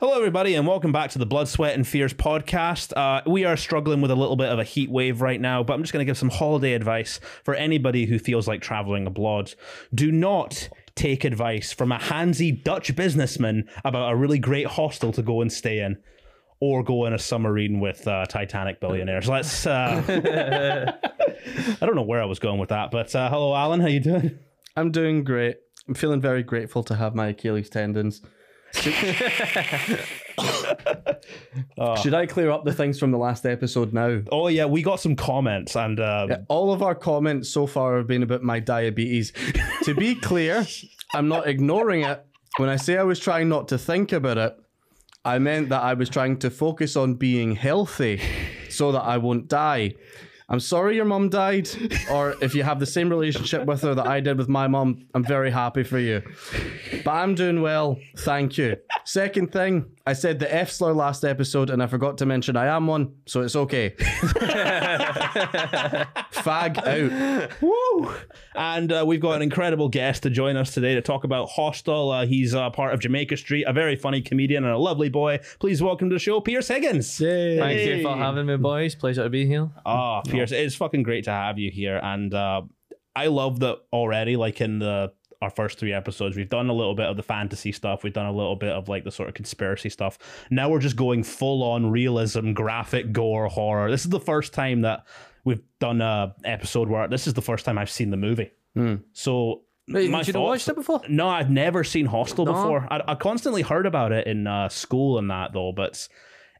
Hello, everybody, and welcome back to the Blood, Sweat, and Fears podcast. Uh, we are struggling with a little bit of a heat wave right now, but I'm just going to give some holiday advice for anybody who feels like traveling abroad. Do not take advice from a handsy Dutch businessman about a really great hostel to go and stay in. Or go in a submarine with uh, Titanic billionaires. Let's. Uh... I don't know where I was going with that, but uh, hello, Alan. How you doing? I'm doing great. I'm feeling very grateful to have my Achilles tendons. Should, Should I clear up the things from the last episode now? Oh yeah, we got some comments, and uh, Yeah, all of our comments so far have been about my diabetes. to be clear, I'm not ignoring it. When I say I was trying not to think about it, I meant that I was trying to focus on being healthy so that I won't die. I'm sorry your mum died, or if you have the same relationship with her that I did with my mum, I'm very happy for you. But I'm doing well, thank you. Second thing, I said the F slur last episode and I forgot to mention I am one, so it's okay. Fag out. Woo! And uh, we've got an incredible guest to join us today to talk about Hostel. Uh, he's uh, part of Jamaica Street, a very funny comedian and a lovely boy. Please welcome to the show, Pierce Higgins. Thank you for having me, boys. Pleasure to be here. Oh, Pierce, it's fucking great to have you here. And uh, I love that already, like in the our first three episodes, we've done a little bit of the fantasy stuff. We've done a little bit of like the sort of conspiracy stuff. Now we're just going full on realism, graphic gore, horror. This is the first time that we've done a episode where this is the first time I've seen the movie. So Wait, my you not thoughts- watch it before? No, I've never seen Hostel No? before. I, I constantly heard about it in uh, school and that though, but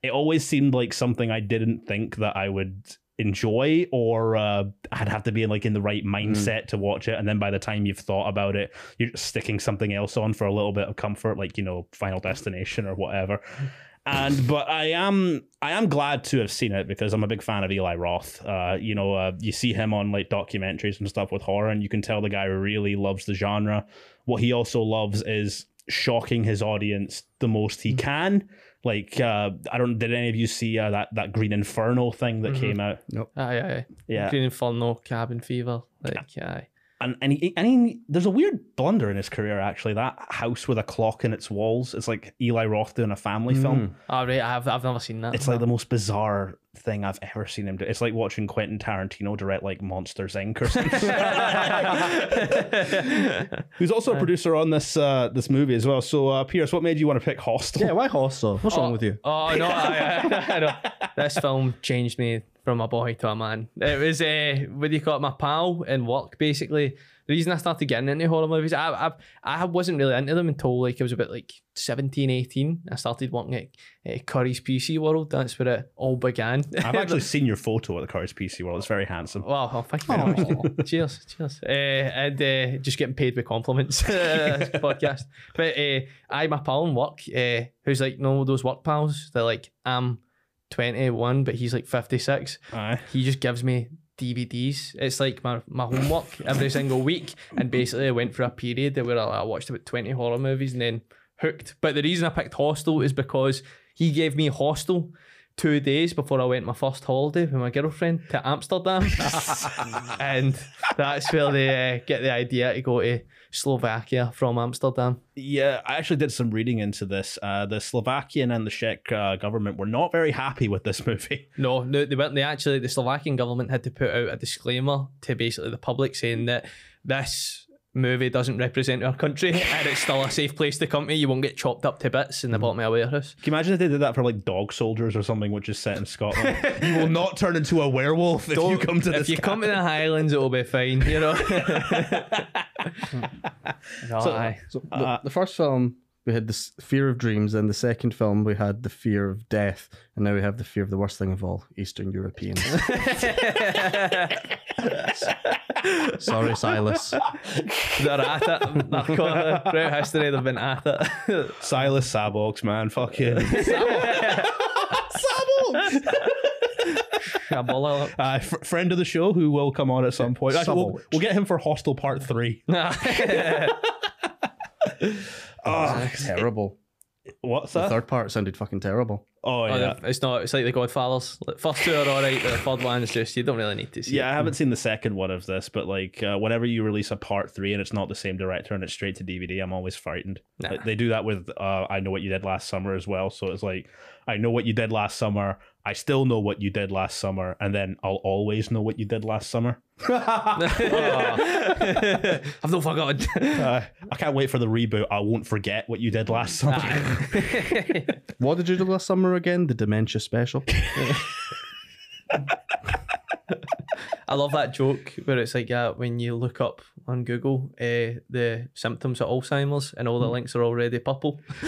it always seemed like something I didn't think that I would enjoy or uh, I'd have to be in like in the right mindset to watch it. And then by the time you've thought about it, you're just sticking something else on for a little bit of comfort, like you know, Final Destination or whatever. And but I am I am glad to have seen it because I'm a big fan of Eli Roth. Uh, you know, uh, you see him on like documentaries and stuff with horror, and you can tell the guy really loves the genre. What he also loves is shocking his audience the most he can. Like, uh, I don't. Did any of you see uh, that that Green Inferno thing that came out? Aye, aye. Yeah, Green Inferno, Cabin Fever. Like, aye. And and he, and he, there's a weird blunder in his career actually. That house with a clock in its walls. It's like Eli Roth doing a family film. Oh, right. I've, I've never seen that. It's like the most bizarre thing I've ever seen him do. It's like watching Quentin Tarantino direct like Monsters Inc. or something. Who's also a producer on this uh, this movie as well. So uh, Pierce, what made you want to pick Hostel? Yeah, why hostel? What's wrong with you? Oh no! I, I, I know. This film changed me from a boy to a man. It was uh, what do you call it? My pal in work, basically. The reason I started getting into horror movies, I, I I wasn't really into them until like I was about like 17, 18. I started working at uh, Currys PC World. That's where it all began. I've actually seen your photo at the Currys PC World. It's very handsome. Wow, oh, thank you very much. cheers, cheers. Uh, and uh, just getting paid with compliments. podcast. But uh, I, my pal in work, uh, who's like, no, those work pals, they're like, I'm 21, but he's like 56. Aye. He just gives me DVDs. It's like my, my homework every single week. And basically, I went for a period where I, I watched about 20 horror movies and then hooked. But the reason I picked Hostel is because he gave me Hostel two days before I went my first holiday with my girlfriend to Amsterdam. and that's where they uh, get the idea to go to Slovakia from Amsterdam. Yeah, I actually did some reading into this. Uh, the Slovakian and the Czech uh, government were not very happy with this movie. No, no, they weren't. They actually, the Slovakian government had to put out a disclaimer to basically the public saying that this movie doesn't represent our country and it's still a safe place to come to. You won't get chopped up to bits in the bottom of a warehouse. Can you imagine if they did that for like Dog Soldiers or something, which is set in Scotland? you will not turn into a werewolf if you come to this. If you come to the Highlands, it'll be fine, you know. no, aye. So the, uh, the first film we had the fear of dreams, and the second film we had the fear of death, and now we have the fear of the worst thing of all, Eastern Europeans. Sorry, Silas. They're at it. They're got- Throughout history, they've been at it. Silas Sabox, man, fucking. Shabola. Uh, fr- friend of the show who will come on at some point. Actually, we'll, we'll get him for Hostel Part 3. Oh, terrible. What's that? The third part sounded fucking terrible. Oh Oh, yeah. the- It's not. It's like the Godfathers. Like, first two are all right. The third one is just you don't really need to see. Yeah, I haven't seen the second one of this, but like uh, whenever you release a part three and it's not the same director and it's straight to DVD, I'm always frightened. Nah. Like, they do that with uh, I know what you did last summer as well. So it's like I know what you did last summer. I still know what you did last summer, and then I'll always know what you did last summer. I've not forgotten. Uh, I can't wait for the reboot. I won't forget what you did last summer. What did you do last summer again? The dementia special. I love that joke where it's like yeah, when you look up on Google uh, the symptoms of Alzheimer's and all the links are already purple.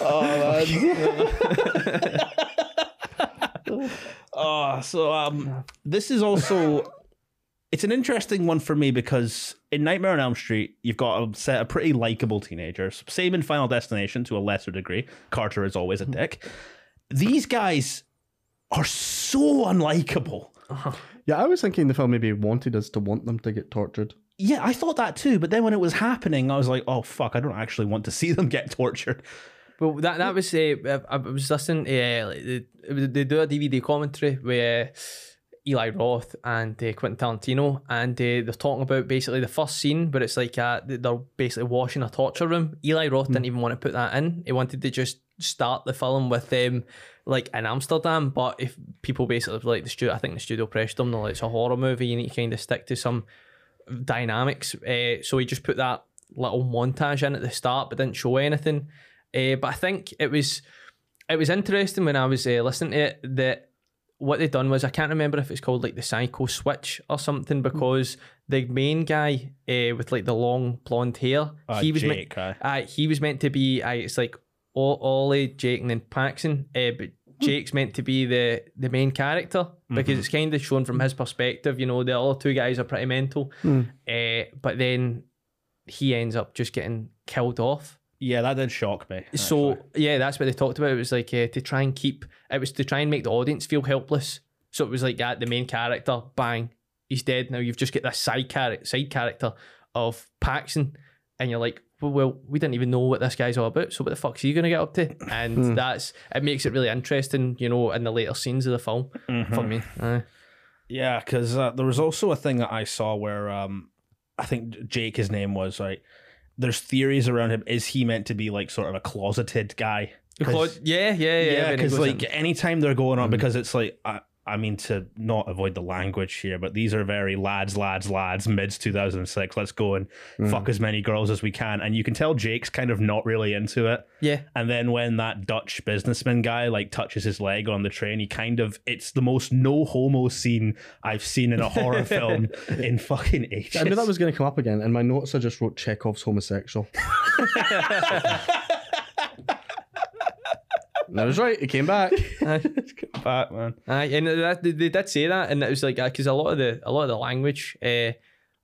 oh, Oh, so um, this is also it's an interesting one for me because in Nightmare on Elm Street, you've got a set of pretty likable teenagers. Same in Final Destination to a lesser degree. Carter is always a dick. These guys are so unlikable. Yeah, I was thinking the film maybe wanted us to want them to get tortured. Yeah, I thought that too, but then when it was happening, I was like, "Oh fuck, I don't actually want to see them get tortured." Well, that that was uh, I I was listening. Uh, like the, they do a DVD commentary where. uh, Eli Roth and uh, Quentin Tarantino, and uh, they're talking about basically the first scene, where it's like uh, they're basically washing a torture room. Eli Roth didn't even want to put that in. He wanted to just start the film with them. like in Amsterdam, but if people basically like the studio, I think the studio pressed them. They're like, it's a horror movie. You need to kind of stick to some dynamics. Uh, so he just put that little montage in at the start, but didn't show anything. Uh, but I think it was it was interesting when I was uh, listening to it that what they done was I can't remember if it's called like the psycho switch or something because the main guy uh, with like the long blonde hair Uh, he was Jake, meant aye. uh, he was meant to be uh, it's like O- Ollie Jake and then Paxton uh, but Jake's meant to be the the main character because it's kind of shown from his perspective you know the other two guys are pretty mental. Uh, but then he ends up just getting killed off Yeah, that did shock me. so yeah, that's what they talked about. It was like uh, to try and keep. It was to try and make the audience feel helpless. So it was like that. The main character, bang, he's dead. Now you've just got this side character, side character of Paxton, and you're like, well, well, we didn't even know what this guy's all about. So what the fuck's he gonna get up to? And that's it makes it really interesting, you know, in the later scenes of the film for me. Aye. Yeah, because uh, there was also a thing that I saw where um, I think Jake, his name was right. There's theories around him. Is he meant to be like sort of a closeted guy? Yeah, yeah, yeah. yeah, because like anytime they're going on, because it's like I, I mean to not avoid the language here, but these are very lads, lads, lads, mids 2006. Let's go and mm. fuck as many girls as we can, and you can tell Jake's kind of not really into it. yeah, And then when that Dutch businessman guy like touches his leg on the train, he kind of it's the most no homo scene I've seen in a horror film in fucking ages. I knew that was going to come up again, and my notes I just wrote Chekhov's homosexual. and I was right. It came back. It's come back, man. Aye, and that, they, they did say that, and it was like because a lot of the a lot of the language, uh,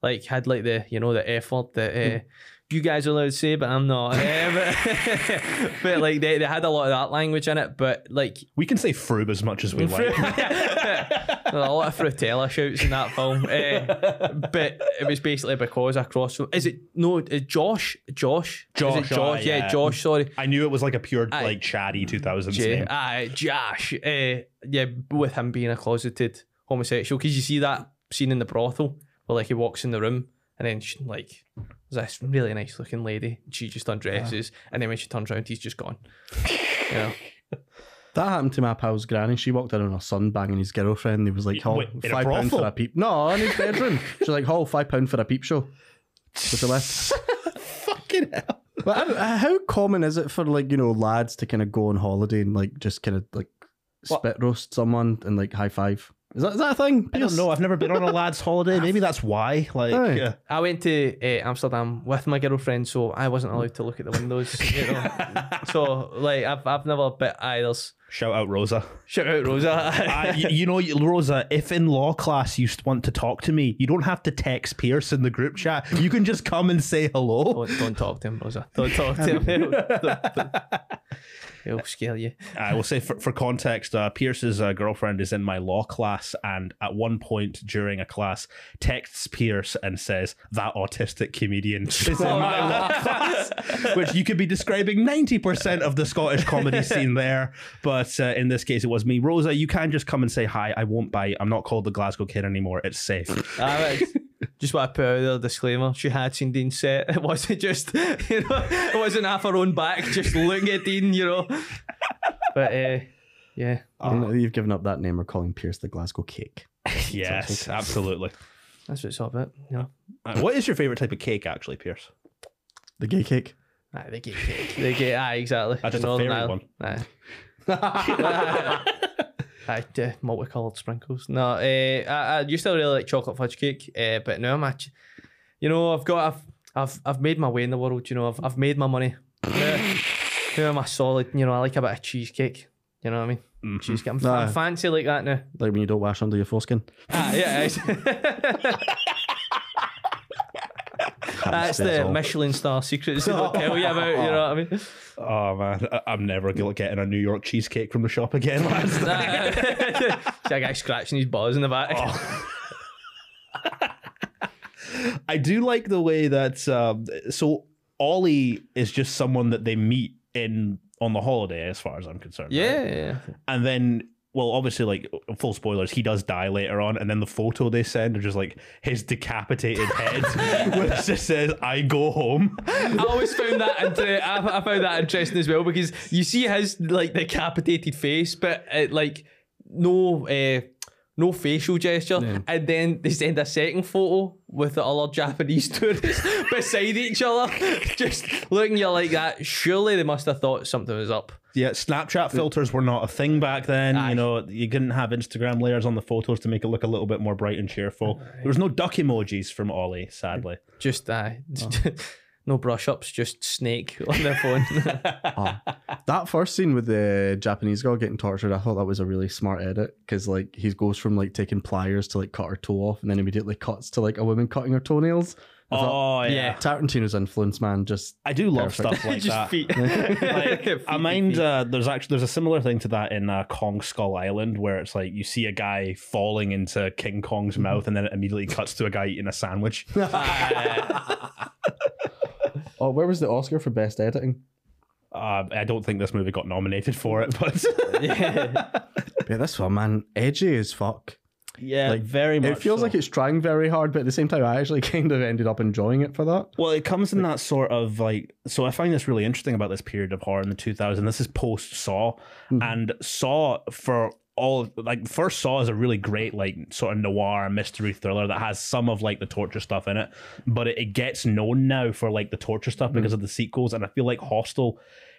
like had like the you know the F word that uh, you guys are allowed to say, but I'm not. Eh, but, but like they, they had a lot of that language in it, but like We can say froob as much as we like. a lot of frutella shouts in that film. Uh, but it was basically because across. Is it no? uh, Josh? Josh? Is Josh, it Josh? yeah, yeah. Josh. Sorry. I knew it was like a pure Aye. like chatty 2000s J- name. Aye, Josh. Uh, yeah, with him being a closeted homosexual, because you see that scene in the brothel where like he walks in the room and then she, like there's this really nice looking lady. She just undresses, ah. and then when she turns around, he's just gone. You know? That happened to my pal's granny. She walked in on her son banging his girlfriend. He was like, "Hall, Wait, five pound for a peep." No, in his bedroom. She's like, "Hall, five pound for a peep show." With the list. Fucking hell. But I don't, how common is it for like you know lads to kind of go on holiday and like just kind of like spit roast someone and like high five? Is that is that a thing? I don't know. I've never been on a lad's holiday. Maybe that's why. Like, Aye. uh, I went to uh, Amsterdam with my girlfriend, so I wasn't allowed to look at the windows. You know? so like I've I've never bit either. shout out Rosa. Shout out Rosa. Uh, you, you know, Rosa, if in law class you want to talk to me, you don't have to text Pierce in the group chat. You can just come and say hello. don't, don't talk to him, Rosa. Don't talk to him. Don't- don't- He'll scare you. I will say for, for context, uh, Pierce's uh, girlfriend is in my law class, and at one point during a class, texts Pierce and says that autistic comedian is in my law class, which you could be describing ninety percent of the Scottish comedy scene there, but uh, in this case, it was me. Rosa, you can just come and say hi. I won't bite. I'm not called the Glasgow Kid anymore. It's safe. Alright. Just want to put out there a disclaimer. She had seen Dean set. It wasn't just, you know, it wasn't half her own back, just looking at Dean, you know. But uh, yeah, You know, You've given up that name. We're calling Pierce the Glasgow Cake. yes, absolutely. that's what it's all about, you know. Uh, what is your favorite type of cake, actually, Pierce? The gay cake. Aye, they get cake. They get, aye, exactly. That's just a Northern fairy Ireland. Aye. Aye, uh, multicolored sprinkles. No, uh, I, I used to really like chocolate fudge cake, uh, but now I'm actually, you know, I've got, I've, I've, I've made my way in the world. You know, I've, I've made my money. now, now I'm a solid. You know, I like a bit of cheesecake. You know what I mean? Mhm. Cheesecake. I'm, Aye. I'm fancy like that now. Like when you don't wash under your foreskin. Ah, yeah. That's the all. Michelin star secrets they don't tell you about. You know what I mean? Oh man, I- I'm never gonna getting a New York cheesecake from the shop again, lads. See a guy scratching his balls in the back. I do like the way that um, so Ollie is just someone that they meet in on the holiday, as far as I'm concerned. right? Yeah, yeah. and then well, obviously, like full spoilers, he does die later on, and then the photo they send are just like his decapitated head, which just says "I go home." I always found that inter- I, I found that interesting as well because you see his like decapitated face, but it, like no uh, no facial gesture, and then they send a second photo with the other Japanese tourists beside each other, just looking at you like that. Surely they must have thought something was up. Yeah, Snapchat filters were not a thing back then. Aye. You know, you couldn't have Instagram layers on the photos to make it look a little bit more bright and cheerful. There was no duck emojis from Ollie, sadly. Just uh, no brush ups, just snake on their phone. That first scene with the Japanese girl getting tortured, I thought that was a really smart edit because like he goes from like taking pliers to like cut her toe off, and then immediately cuts to like a woman cutting her toenails. I thought Oh yeah. Yeah. Tarantino's influence, man, just I do love Perfect. stuff like that. feet. like Feet, I mind feet. uh, there's actually there's a similar thing to that in uh, Kong Skull Island where it's like you see a guy falling into King Kong's mouth and then it immediately cuts to a guy eating a sandwich. Oh, where was the Oscar for best editing? Uh, I don't think this movie got nominated for it, but yeah. Yeah, this one, man, edgy as fuck. yeah, Like, very much. It feels so. like it's trying very hard, but at the same time, I actually kind of ended up enjoying it for that. Well, it comes in that sort of like. So I find this really interesting about this period of horror in the 2000s. This is post Saw, and Saw for all like first Saw is a really great like sort of noir mystery thriller that has some of like the torture stuff in it, but it, it gets known now for like the torture stuff because mm. of the sequels, and I feel like Hostel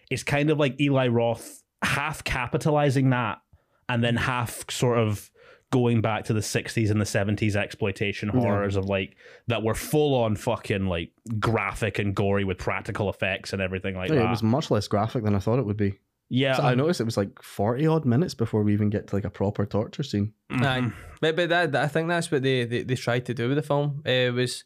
is kind of like Eli Roth half capitalizing that and then mm. half sort of going back to the 60s and the 70s exploitation horrors of like that were full on fucking like graphic and gory with practical effects and everything like Yeah, that. it was much less graphic than I thought it would be. Yeah, So I noticed it was like 40 odd minutes before we even get to like a proper torture scene. Aye. But, but that, that- I think that's what they, they, they tried to do with the film. Uh, was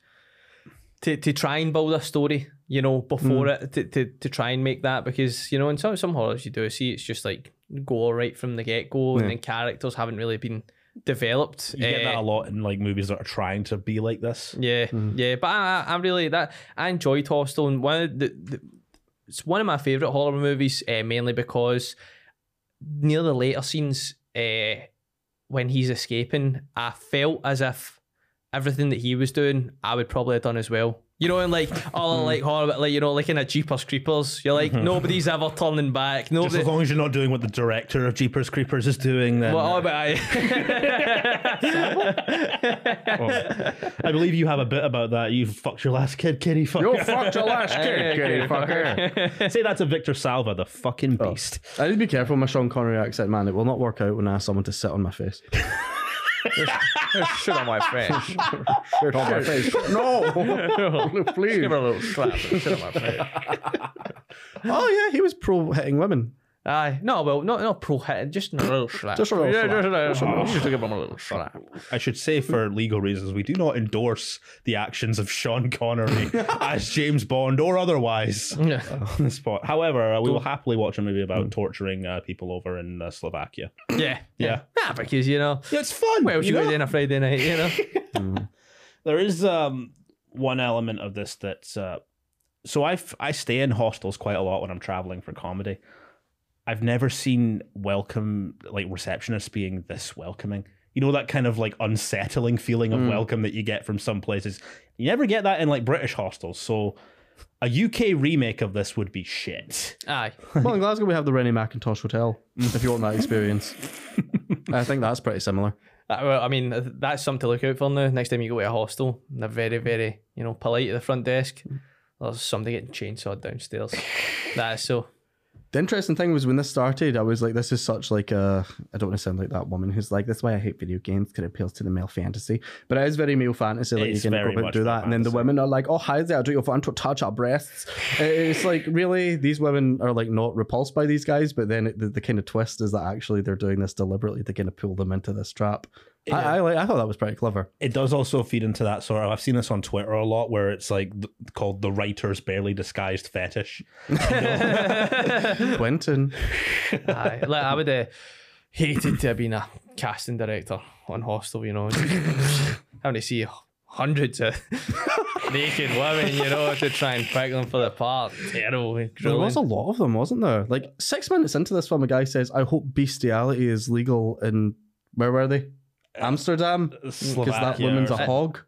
to, to try and build a story, you know, before it to, to, to try and make that because you know in some some horrors you do see it's just like go right from the get go Yeah. and then characters haven't really been developed. you get that Uh, a lot in like movies that are trying to be like this. Yeah, Mm-hmm. yeah, but I, I I really that I enjoyed Hostel and one of the, the it's one of my favorite horror movies, uh, mainly because near the later scenes, uh, when he's escaping, I felt as if everything that he was doing, I would probably have done as well. You know, and like all like horror, like you know, like in a Jeepers Creepers, you're like nobody's ever turning back. Just as long as you're not doing what the director of Jeepers Creepers is doing, then well, uh, oh, but I, I believe you have a bit about that. You fucked your last kid, kitty fucker. You fucked your last kid, kitty fucker. Say that to Victor Salva, the fucking beast. I need to be careful with my Sean Connery accent, man. It will not work out when I ask someone to sit on my face. Shit on my French. Sit on my face. No, please. Give her a little slap. Shit on my face. Oh yeah, he was pro hitting women. Aye, no, well, not not pro hit, just a little slap. Just a little Yeah, slap. Just a little slap. Just to give him a little slap. I should say, for legal reasons, we do not endorse the actions of Sean Connery as James Bond or otherwise Yeah. on the spot. However, uh, we will happily watch a movie about torturing uh, people over in uh, Slovakia. Yeah. Yeah. Nah, because, you know, Yeah, it's fun. well, you you know? go in a Friday night, you know? There is um one element of this that's uh so I I stay in hostels quite a lot when I'm traveling for comedy. I've never seen welcome like receptionists being this welcoming. You know that kind of like unsettling feeling of welcome that you get from some places. You never get that in like British hostels. So a UK remake of this would be shit. Aye. Well, in Glasgow we have the Rennie Mackintosh Hotel. if you want that experience, I think that's pretty similar. Uh, well, I mean, that's something to look out for now. Next time you go to a hostel, they're very, very, you know, polite at the front desk. There's somebody getting chainsawed downstairs. that is so. The interesting thing was when this started, I was like, this is such like a. I don't want to sound like that woman who's like, that's why I hate video games because it appeals to the male fantasy. But it is very male fantasy. Like It's you can go about do that, and then the women are like, oh hi there, I do you want to touch our breasts? It's like really, these women are like not repulsed by these guys, but then it, the, the kind of twist is that actually they're doing this deliberately to kind of pull them into this trap. I, I like. I thought that was pretty clever. It does also feed into that sort of. I've seen this on Twitter a lot, where it's like th- called the writer's barely disguised fetish. Quentin. Aye. Like, I would have hated to have been a casting director on Hostel, you know. Having to see hundreds of naked women, you know, to try and pick them for the part. Terrible. Eh, there was a lot of them, wasn't there? Like six minutes into this film, a guy says, "I hope bestiality is legal in where were they? Amsterdam, because that woman's a hog."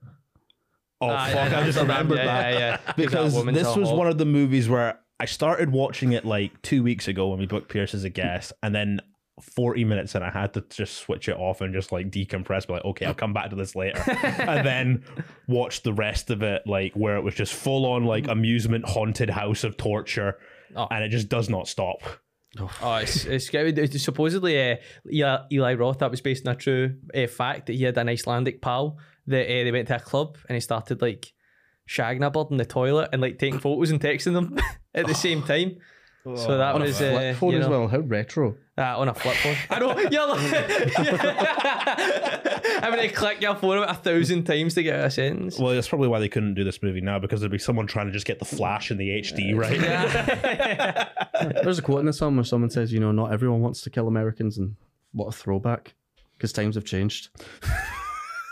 Oh Aye, fuck! yeah, I just remembered yeah, that yeah, yeah. because That this was hog. one of the movies where I started watching it like two weeks ago when we booked Pierce as a guest, and then. 40 minutes and I had to just switch it off and just like decompress, be like, okay, I'll come back to this later. and then watch the rest of it, like where it was just full on like amusement haunted house of torture. Oh. And it just does not stop. Oh, it's, it's. It's supposedly uh, Eli, Eli Roth, that was based on a true uh, fact that he had an Icelandic pal that uh, they went to a club and he started like shagging a bird in the toilet and like taking photos and texting them at the same time. So that On a flip uh, phone you as well. How retro. uh, on a flip phone. I know. You're like, having to click your phone about a thousand times to get a sentence. Well, that's probably why they couldn't do this movie now because there'd be someone trying to just get the flash and the HD right. There's a quote in this film where someone says, "You know, not everyone wants to kill Americans," and what a throwback, because times have changed.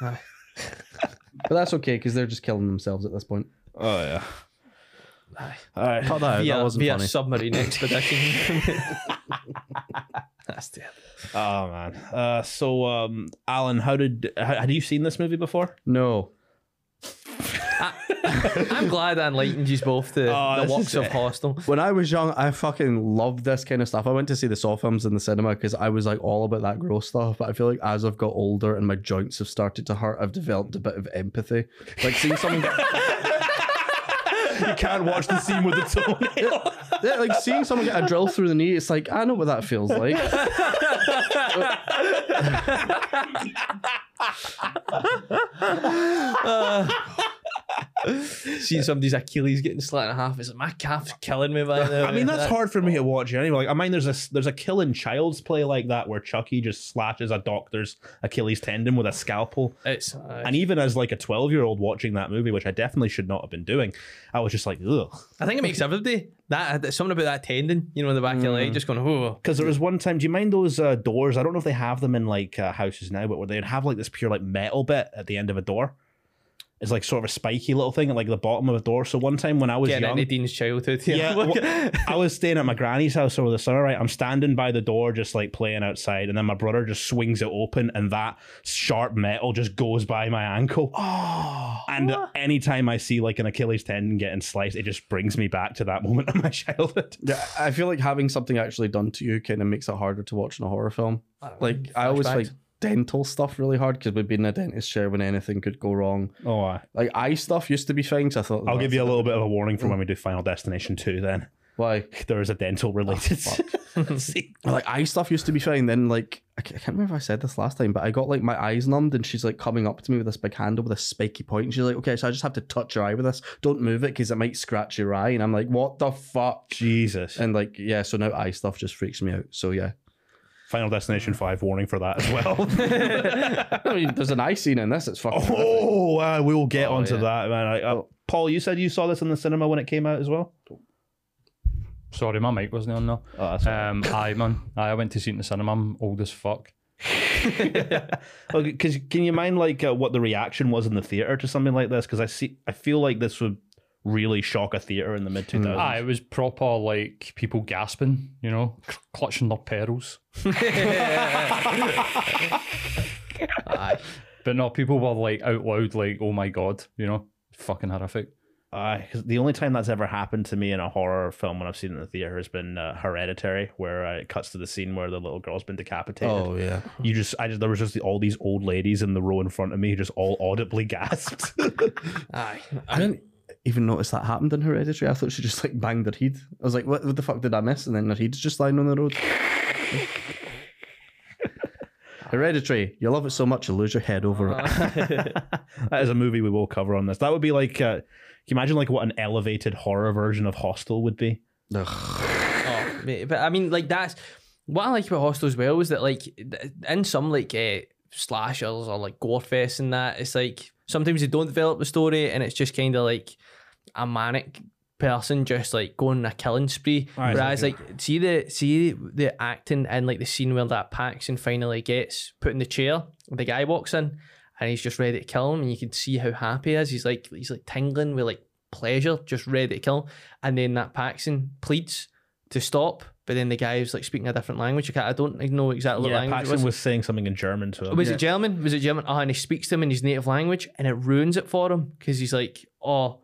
But that's okay because they're just killing themselves at this point. Oh yeah. Aye. All right. Cut that out. Via, that wasn't via funny. submarine expedition. That's terrible. Oh man. Uh, so, um, Alan, how did ha- had you seen this movie before? no, I'm glad I enlightened you both to Oh, the this works is of it. Hostel. when I was young, I fucking loved this kind of stuff. I went to see the Saw films in the cinema because I was like all about that gross stuff. But I feel like as I've got older and my joints have started to hurt, I've developed a bit of empathy. Like seeing someone get you can't watch the scene with the toenail. Yeah, like seeing someone get a drill through the knee, it's like I know what that feels like. Uh, Seeing somebody's Achilles getting slit in half, it's like my calf's killing me by now. I mean, that's hard for me to watch anyway. Like, I mind there's a there's a killing child's play like that where Chucky just slashes a doctor's Achilles tendon with a scalpel. It's uh, And even as like a 12 year old watching that movie, which I definitely should not have been doing, I was just like, ugh. I think it makes everybody that something about that tendon, you know, in the back of your leg, just going, oh, Because there was one time, do you mind those uh, doors? I don't know if they have them in like uh, houses now, but where they'd have like this pure like metal bit at the end of a door. It's like sort of a spiky little thing at like the bottom of a door. So one time when I was getting young, into Dean's childhood. Yeah, wha- I was staying at my granny's house over the summer, right? I'm standing by the door, just like playing outside, and then my brother just swings it open, and that sharp metal just goes by my ankle. Oh, and anytime I see like an Achilles tendon getting sliced, it just brings me back to that moment of my childhood. Yeah, I feel like having something actually done to you kind of makes it harder to watch in a horror film. Like I always Flashbacks. like dental stuff really hard because we'd be in a dentist chair when anything could go wrong. Oh, I- Like eye stuff used to be fine. I thought I'll give you a little bit of a warning for when mm. we do Final Destination 2 then. why. There is a dental related. Ah, fuck. Like eye stuff used to be fine. Then like I I can't remember if I said this last time, but I got like my eyes numbed, and she's like coming up to me with this big handle with a spiky point, and she's like, "Okay, so I just have to touch your eye with this. Don't move it because it might scratch your eye." And I'm like, "What the fuck?" Jesus. And like, yeah, so now eye stuff just freaks me out. So yeah, Final Destination 5 warning for that as well. I mean, there's an eye scene in this. It's fucking. oh, uh, we will get Oh, onto yeah. that, man. I, uh, Paul, you said you saw this in the cinema when it came out as well? Sorry, my mic wasn't on there. Oh, that's Um, aye, man. Aye, I went to see it in the cinema. I'm old as fuck. Because can you mind like uh, what the reaction was in the theater to something like this? Because I see, I feel like this would really shock a theater in the mid 2000s. Aye, it was proper like people gasping, you know, c- clutching their pearls. Aye. But no, people were like out loud, like, "Oh my god," you know, fucking horrific. Aye, 'cause the only time that's ever happened to me in a horror film when I've seen it in the theater has been uh, Hereditary, where uh, it cuts to the scene where the little girl's been decapitated. Oh yeah. You just, I just, there was just all these old ladies in the row in front of me who just all audibly gasped. Aye. I didn't even notice that happened in Hereditary. I thought she just like banged her head. I was like, what, what the fuck did I miss? And then her head's just lying on the road. Hereditary. You love it so much, you lose your head over it. that is a movie we will cover on this. That would be like, uh, can you imagine like what an elevated horror version of Hostel would be? Oh, mate, but I mean, like that's what I like about Hostel as well is that like in some like uh, slashers or like gore fest and that it's like sometimes they don't develop the story and it's just kind of like a manic person just like going on a killing spree. Aye, Whereas like see the see the acting in like the scene where that Paxton finally gets put in the chair, the guy walks in and he's just ready to kill him and you can see how happy he is. He's like he's like tingling with like pleasure, just ready to kill him. And then that Paxton pleads to stop, but then the guy was like speaking a different language. I, I don't know exactly what yeah, language it Paxton was. was saying something in German to him. Was it German? Was it German? Oh, and he speaks to him in his native language, and it ruins it for him because he's like, "Oh,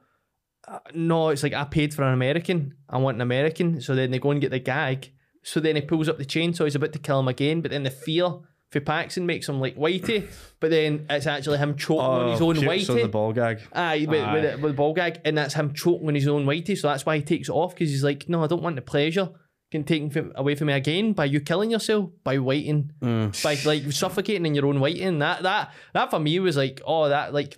uh, no!" It's like I paid for an American. I want an American. So then they go and get the gag. So then he pulls up the chainsaw. He's about to kill him again, but then the fear for Paxton makes him like whitey. But then it's actually him choking on his own pukes on the ball gag. Aye, with, Aye. with, the, with the ball gag, and that's him choking on his own whitey. So that's why he takes it off because he's like, no, I don't want the pleasure. Can take away from me again by you killing yourself by waiting, by like suffocating in your own waiting. That that that for me was like, oh, that like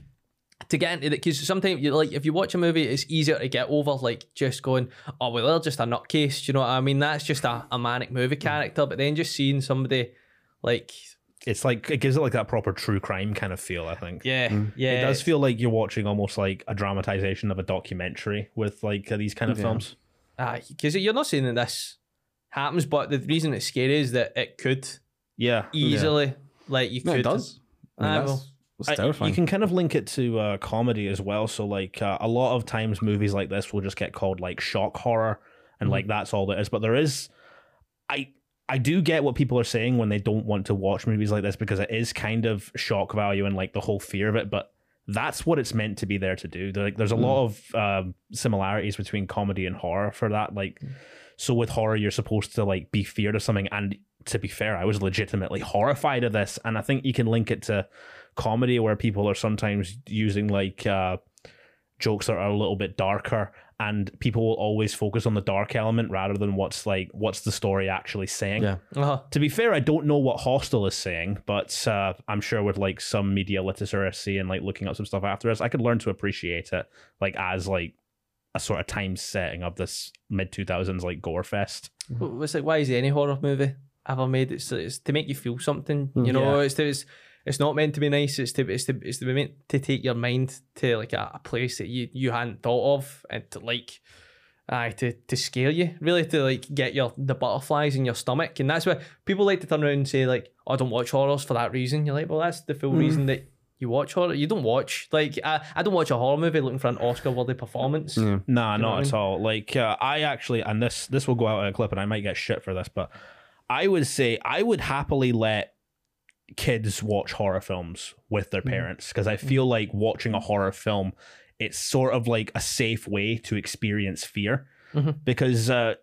to get into it because sometimes you like if you watch a movie, it's easier to get over like just going, oh well, they're just a nutcase. Do you know what I mean? That's just a, a manic movie character. But then just seeing somebody like, It's like it gives it like that proper true crime kind of feel. I think. yeah, yeah, It does feel like you're watching almost like a dramatization of a documentary with like uh, these kind of Yeah. films. because you're not saying that this happens, but the reason it's scary is that it could Yeah, easily, like you No, could. it does. I mean, Aye, that's, well. that's I- you can kind of link it to uh, comedy as well. So like uh, a lot of times movies like this will just get called like shock horror, and like that's all it is. But there is, I I do get what people are saying when they don't want to watch movies like this because it is kind of shock value and like the whole fear of it. But that's what it's meant to be there to do. Like there's a lot of um, similarities between comedy and horror for that. Like so with horror, you're supposed to like be feared of something and. To be fair, I was legitimately horrified of this, and I think you can link it to comedy where people are sometimes using like uh, jokes that are a little bit darker and people will always focus on the dark element rather than what's like what's the story actually saying Yeah. Uh-huh. to be fair i don't know what hostel is saying but uh, i'm sure with like some media literacy and like looking up some stuff after this i could learn to appreciate it like as like a sort of time setting of this mid 2000s like gore fest Well, It's like why is any horror movie ever made? It's, it's to make you feel something. You know, Yeah. it's, to, it's it's not meant to be nice. It's to it's to it's to be meant to take your mind to like a, a place that you you hadn't thought of and to like. Aye, to, to scare you, really, to like get your the butterflies in your stomach, and that's why people like to turn around and say like, "I don't watch horrors for that reason." You're like, well, that's the full reason that you watch horror. You don't watch like I, I don't watch a horror movie looking for an Oscar-worthy performance. Nah, know what I not mean? at all. Like uh, I actually, and this this will go out in a clip, and I might get shit for this, but I would say I would happily let kids watch horror films with their parents because I feel like watching a horror film, it's sort of like a safe way to experience fear. Mhm. Because uh,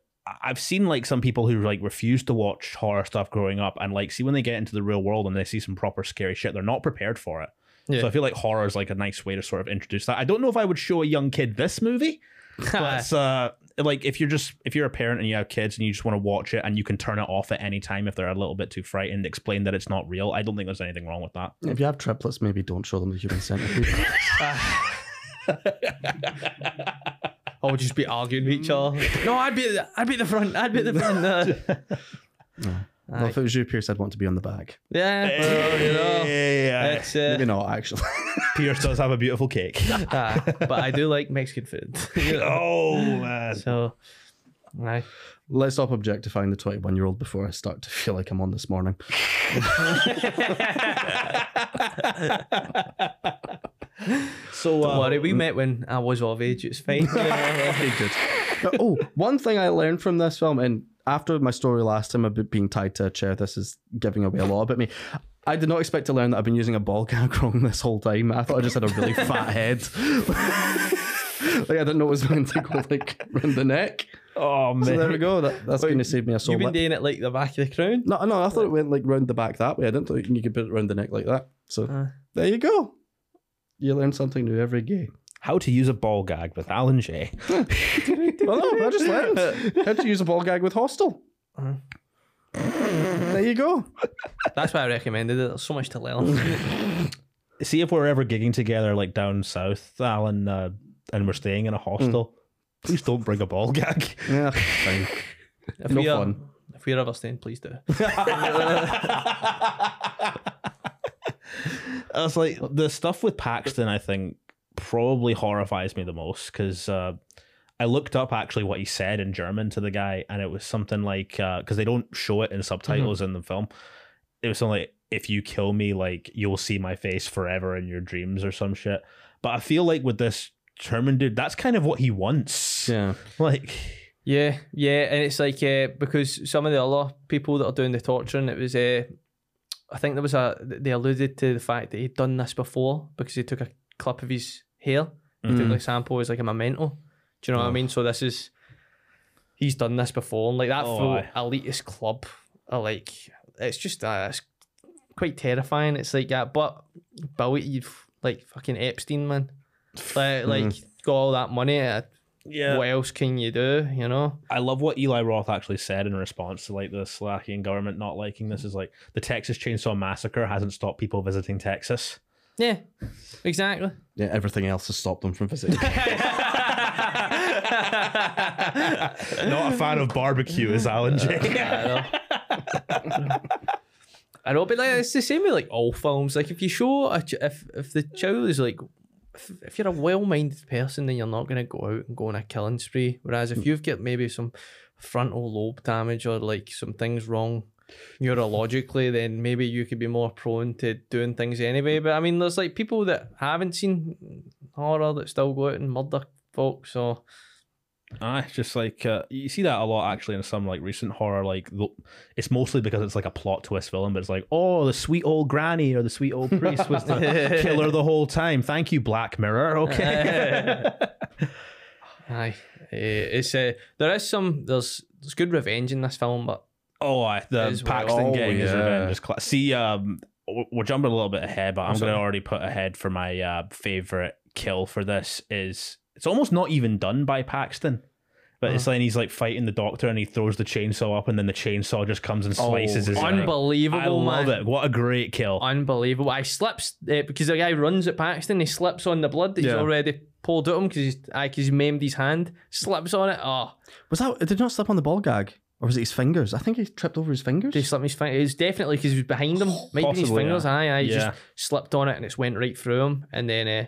I've seen like some people who like refuse to watch horror stuff growing up, and like see when they get into the real world and they see some proper scary shit, they're not prepared for it. Yeah. So I feel like horror is like a nice way to sort of introduce that. I don't know if I would show a young kid this movie, but uh, like if you're just if you're a parent and you have kids and you just want to watch it and you can turn it off at any time if they're a little bit too frightened, explain that it's not real. I don't think there's anything wrong with that. If you have triplets, maybe don't show them the human centipede. Or just be arguing with each other. No, I'd be, I'd be at the front. I'd be at the front. Uh, well, if it was you, Pierce, I'd want to be on the back. yeah, well, you know, it's, uh, Maybe not, actually. Pierce does have a beautiful cake. ah, but I do like Mexican food. You know, oh man. so, aye. Let's stop objectifying the 21 year old before I start to feel like I'm on this morning. So Don't uh, worry, we met when I was of age. It's fine. Very good. But, oh, one thing I learned from this film, and after my story last time about being tied to a chair, this is giving away a lot about me. I did not expect to learn that I've been using a ball gag wrong this whole time. I thought I just had a really fat head. like I didn't know it was meant to go like around the neck. oh man. So there we go. That, that's going to save me a soul. You've been lip. doing it like the back of the crown. No, no, I thought it went like round the back that way. I didn't think you could put it round the neck like that. So Uh. there you go. You learn something new every day. How to use a ball gag with Alan Jay. Well, no, I just learned how to use a ball gag with Hostel. Uh-huh. There you go. That's why I recommended it. There's so much to learn. See if we're ever gigging together like down south, Alan, uh, and we're staying in a hostel. Please don't bring a ball gag. Yeah, fine. If No we are, fun. If we're ever staying, please do. I was like, the stuff with Paxton, I think, probably horrifies me the most because uh, I looked up actually what he said in German to the guy, and it was something like because they don't show it in subtitles in the film. It was something like, "If you kill me, like you'll see my face forever in your dreams" or some shit. But I feel like with this German dude, that's kind of what he wants. Yeah. Like, Yeah, yeah, and it's like uh, because some of the other people that are doing the torturing, it was uh, I think there was a they alluded to the fact that he'd done this before because he took a clip of his hair, he took Mm. the sample as like a memento. Do you know what I mean? So this is he's done this before, and like that Oh, full elitist club, are like it's just uh, it's quite terrifying. It's like that, but Bowie, you've like fucking Epstein, man, like, like got all that money. uh, yeah, What else can you do? You know. I love what Eli Roth actually said in response to like the Slovakian government not liking this is like the Texas Chainsaw Massacre hasn't stopped people visiting Texas. Yeah, exactly. Yeah, everything else has stopped them from visiting. Not a fan of barbecue, is Alan Jay I know. I know, but like it's the same with like all films. Like if you show a ch- if if the child is like if, if you're a well-minded person, then you're not gonna go out and go on a killing spree. Whereas if hmm. you've got maybe some frontal lobe damage or like some things wrong neurologically, then maybe you could be more prone to doing things anyway. But I mean, there's like people that haven't seen horror that still go out and murder folks. So Ah, it's just like uh, you see that a lot actually in some like recent horror. Like it's mostly because it's like a plot twist film, but it's like, oh, the sweet old granny or the sweet old priest was the killer the whole time. Thank you, Black Mirror. Okay. Aye, Eh, it's uh, there is some there's there's good revenge in this film, but Oh, I, the As well. Paxton Oh, getting his yeah. revenge is class. See, um, w- we're jumping a little bit ahead, but I'm going sorry. to already put ahead for my uh, favorite kill for this is it's almost not even done by Paxton. But it's like he's like fighting the doctor and he throws the chainsaw up and then the chainsaw just comes and slices his neck. unbelievable, I love man. it. What a great kill. Unbelievable. I slips uh, because the guy runs at Paxton. He slips on the blood that he's Yeah. already pulled at him because he's aye, 'cause he's maimed his hand. Slips on it. Oh, was that? Did he not slip on the ball gag, or was it his fingers? I think he tripped over his fingers. he slipped his finger. It's definitely because he was behind him. Might be his fingers. yeah. Aye, aye. He Yeah. just slipped on it and it's went right through him. And then uh,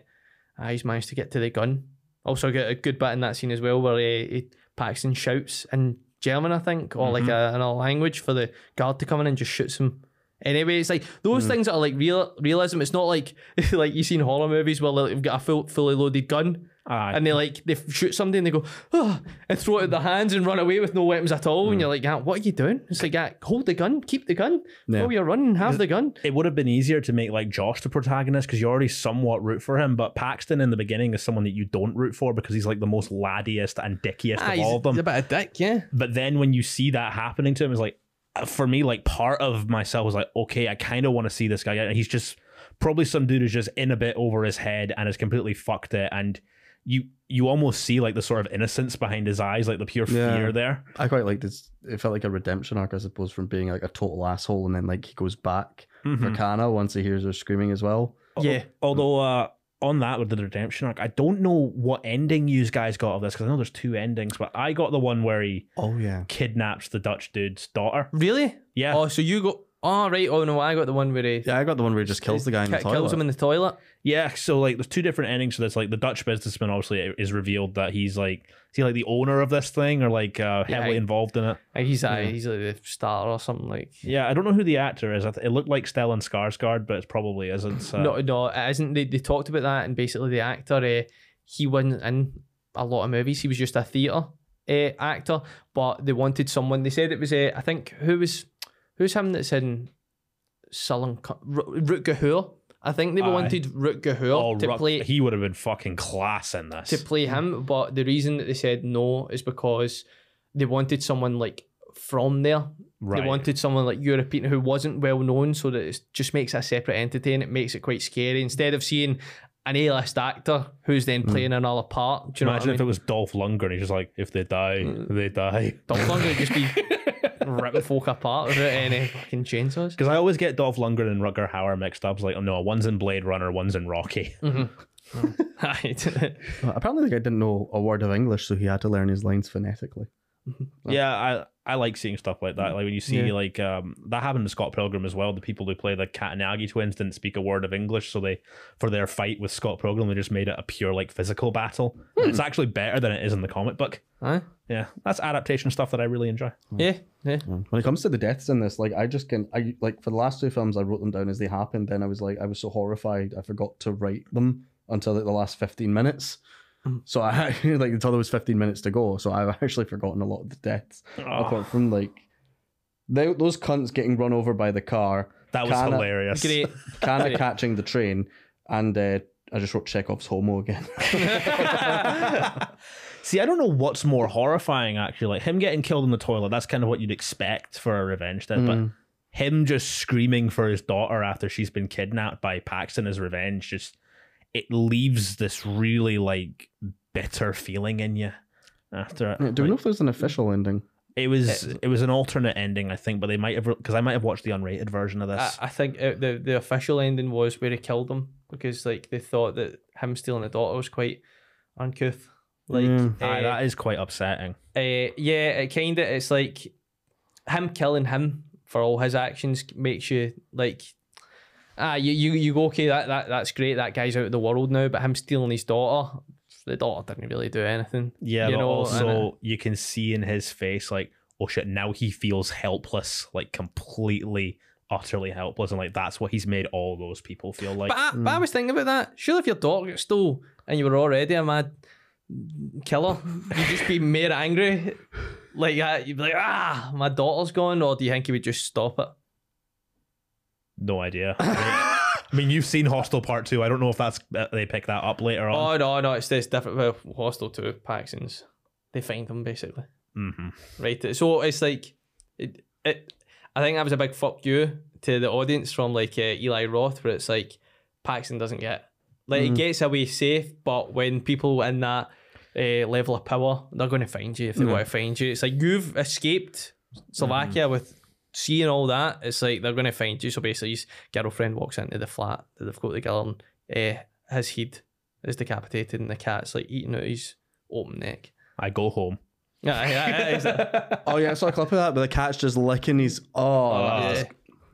aye, he's managed to get to the gun. Also, got a good bit in that scene as well where he, he, Paxton shouts in German, I think, or like mm-hmm. a, another language for the guard to come in and just shoots him. Anyway, it's like those mm. things that are like real realism. It's not like like you see in horror movies where like, they've got a full, fully loaded gun Aye. and they like they shoot somebody and they go oh, and throw it at their hands and run away with no weapons at all. And you're like, "Ah, what are you doing? It's like, ah, hold the gun, keep the gun. Yeah. Oh, you're running, have the gun. it would have been easier to make like Josh the protagonist because you already somewhat root for him, but Paxton in the beginning is someone that you don't root for because he's like the most laddiest and dickiest Ah, of all of them. he's a bit of dick, yeah. but then when you see that happening to him, it's like uh, for me, like part of myself was like, okay, I kind of want to see this guy, and he's just probably some dude who's just in a bit over his head and has completely fucked it, and you you almost see like the sort of innocence behind his eyes, like the pure Yeah. fear there. I quite liked this. It felt like a redemption arc, I suppose, from being like a total asshole, and then like he goes back for Mhm. Kana once he hears her screaming as well. Yeah. Although uh, on that with the redemption arc, I don't know what ending you guys got of this because I know there's two endings, but I got the one where he Oh yeah. kidnaps the Dutch dude's daughter. Really? Yeah. Oh, so you go. Oh, right. Oh, no, I got the one where he Yeah, I got the one where he just kills the guy in the ki- toilet. kills him in the toilet. Yeah, so like there's two different endings. So there's like the Dutch businessman obviously is revealed that he's like is he like the owner of this thing or like uh, Yeah, heavily I- involved in it. He's, uh, Yeah. he's like the star or something like. Yeah, I don't know who the actor is. It looked like Stellan Skarsgård, but it probably isn't. Uh, no, no, it isn't. They, they talked about that, and basically the actor, uh, he wasn't in a lot of movies. He was just a theatre uh, actor, but they wanted someone. They said it was, uh, I think, who was who's him that's in Sullen Rutger Hauer. I think they Aye. wanted Rutger Hauer oh, to Ruck- play he would have been fucking class in this. to play him, but the reason that they said no is because they wanted someone like from there. right. They wanted someone like European who wasn't well known, so that it just makes it a separate entity and it makes it quite scary. Instead of seeing an A-list actor who's then hmm. playing another part, do you know Imagine what I if mean? it was Dolph Lundgren. He's just like, if they die, hmm. they die. Dolph Lundgren would just be ripping folk apart without any fucking chainsaws. Because I always get Dolph Lundgren and Rutger Hauer mixed up. It's like, oh no, one's in Blade Runner, one's in Rocky. Right. Uh, apparently, the guy didn't know a word of English, so he had to learn his lines phonetically. Yeah, I I like seeing stuff like that. Like when you see Yeah. like um that happened to Scott Pilgrim as well. The people who play the Katayanagi twins didn't speak a word of English, so they for their fight with Scott Pilgrim they just made it a pure like physical battle. Hmm. It's actually better than it is in the comic book. Aye. Yeah, that's adaptation stuff that I really enjoy. yeah, yeah. When it comes to the deaths in this, like I just can, I like for the last two films, I wrote them down as they happened. Then I was like, I was so horrified, I forgot to write them until like the last fifteen minutes. So I like until there was fifteen minutes to go. So I've actually forgotten a lot of the deaths, Oh, apart from like they, those cunts getting run over by the car, that was Kana- hilarious. Great. Kana Great. catching the train, and uh, I just wrote Chekhov's homo again. See, I don't know what's more horrifying actually. Like him getting killed in the toilet, that's kind of what you'd expect for a revenge dead, but Mm. him just screaming for his daughter after she's been kidnapped by Paxton as revenge just it leaves this really like bitter feeling in you after it. Yeah, Do we Like, know if there's an official ending? it was it was an alternate ending, I think, but they might have because I might have watched the unrated version of this. I think uh the the official ending was where he killed him because like they thought that him stealing a daughter was quite uncouth. Like Mm. Aye, uh, that is quite upsetting. Uh, yeah, it kind of it's like him killing him for all his actions makes you like ah you you, you go okay that, that that's great that guy's out of the world now but him stealing his daughter the daughter didn't really do anything Yeah, you but know, also you can see in his face like, oh shit, now he feels helpless, like completely, utterly helpless, and like that's what he's made all those people feel like. but, I, but I was thinking about that. Sure if your daughter got stole and you were already a mad killer you'd just be more angry. Like that you'd be like ah my daughter's gone or do you think you would just stop it no idea. I mean, you've seen Hostel Part Two. I don't know if that's uh, they pick that up later on. oh no no it's this different well hostel to Paxton's they find them basically hmm right? So it's like, it, it. I think that was a big fuck you to the audience from like uh, Eli Roth, where it's like Paxton doesn't get like he gets away safe, but when people in that uh, level of power, they're going to find you if they Yeah. want to find you. It's like you've escaped Slovakia with seeing all that. It's like they're going to find you. So basically, his girlfriend walks into the flat that they've got together, and uh, his head is decapitated, and the cat's like eating out his open neck. I go home. Yeah, yeah, yeah, Oh yeah, I saw a clip of that, but the cat's just licking his oh, yeah,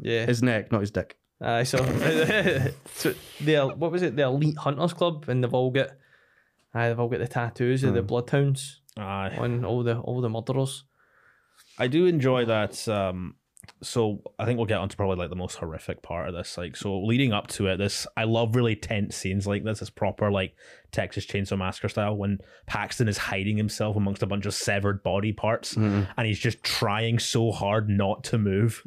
yeah. his neck, not his dick. Aye, so, so the what was it? The Elite Hunters Club, and they've all got, aye, they've all got the tattoos of the bloodhounds Aye. on all the all the murderers. I do enjoy that. Um, so I think we'll get onto probably like the most horrific part of this. Like, so leading up to it, this I love really tense scenes like this. It's proper like Texas Chainsaw Massacre style when Paxton is hiding himself amongst a bunch of severed body parts, mm-hmm. and he's just trying so hard not to move.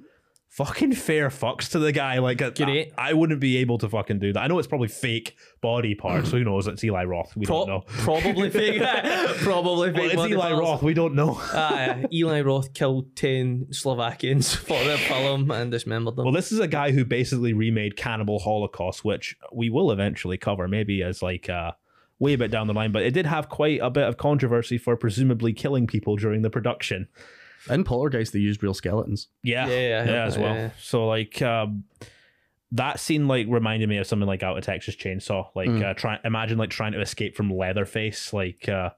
Fucking fair fucks to the guy. Like, I. I wouldn't be able to fucking do that. I know it's probably fake body parts. who knows? It's Eli Roth. We Pro- don't know. Probably fake. probably fake. Well, it's Eli parts. Roth. We don't know. Aye, Eli Roth killed ten Slovakians for the film and dismembered them. Well, this is a guy who basically remade Cannibal Holocaust, which we will eventually cover, maybe as like uh way a bit down the line, but it did have quite a bit of controversy for presumably killing people during the production. In Poltergeist, they used real skeletons. Yeah, Yeah, yeah, yeah, yeah, as well. yeah. So like um, that scene like reminded me of something like out of Texas Chainsaw. Like Mm. uh, try imagine like trying to escape from Leatherface. Like uh,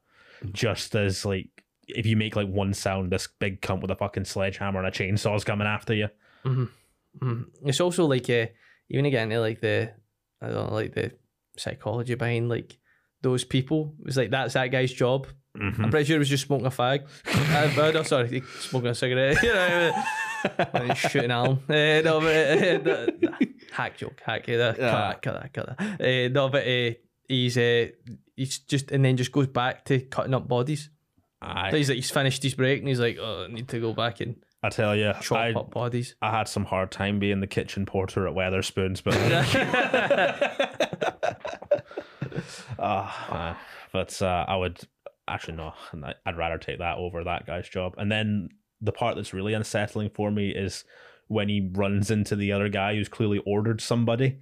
just as like if you make like one sound, this big cunt with a fucking sledgehammer and a chainsaw is coming after you. Mhm. It's also like uh, even again into like the I don't know, like the psychology behind like those people. It's like that's that guy's job. Mhm. I'm pretty sure he was just smoking a fag. uh, no, sorry, smoking a cigarette. you know, he's shooting Alan. Uh, no, but uh, no, hack joke, hack. Uh, cut that, cut that, cut that. Uh, no, but uh, he's uh, he's just and then just goes back to cutting up bodies. I, So he's like he's finished his break and he's like, oh, I need to go back and I tell you, chop I, up bodies. I had some hard time being the kitchen porter at Wetherspoons, but uh, but uh, I would actually no, I'd rather take that over that guy's job. And then the part that's really unsettling for me is when he runs into the other guy who's clearly ordered somebody.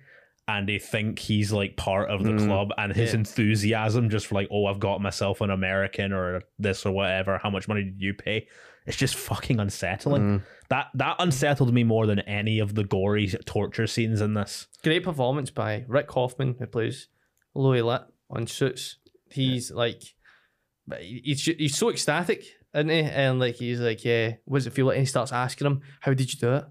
And they think he's like part of the Mm. club, and his Yeah. enthusiasm just for like, oh, I've got myself an American or this or whatever. How much money did you pay? It's just fucking unsettling. Mm. That that unsettled me more than any of the gory torture scenes in this. Great performance by Rick Hoffman, who plays Louis Litt on Suits. He's like, but he- he's he's so ecstatic, isn't he? And like he's like, yeah, what does it feel like? And he starts asking him, how did you do it?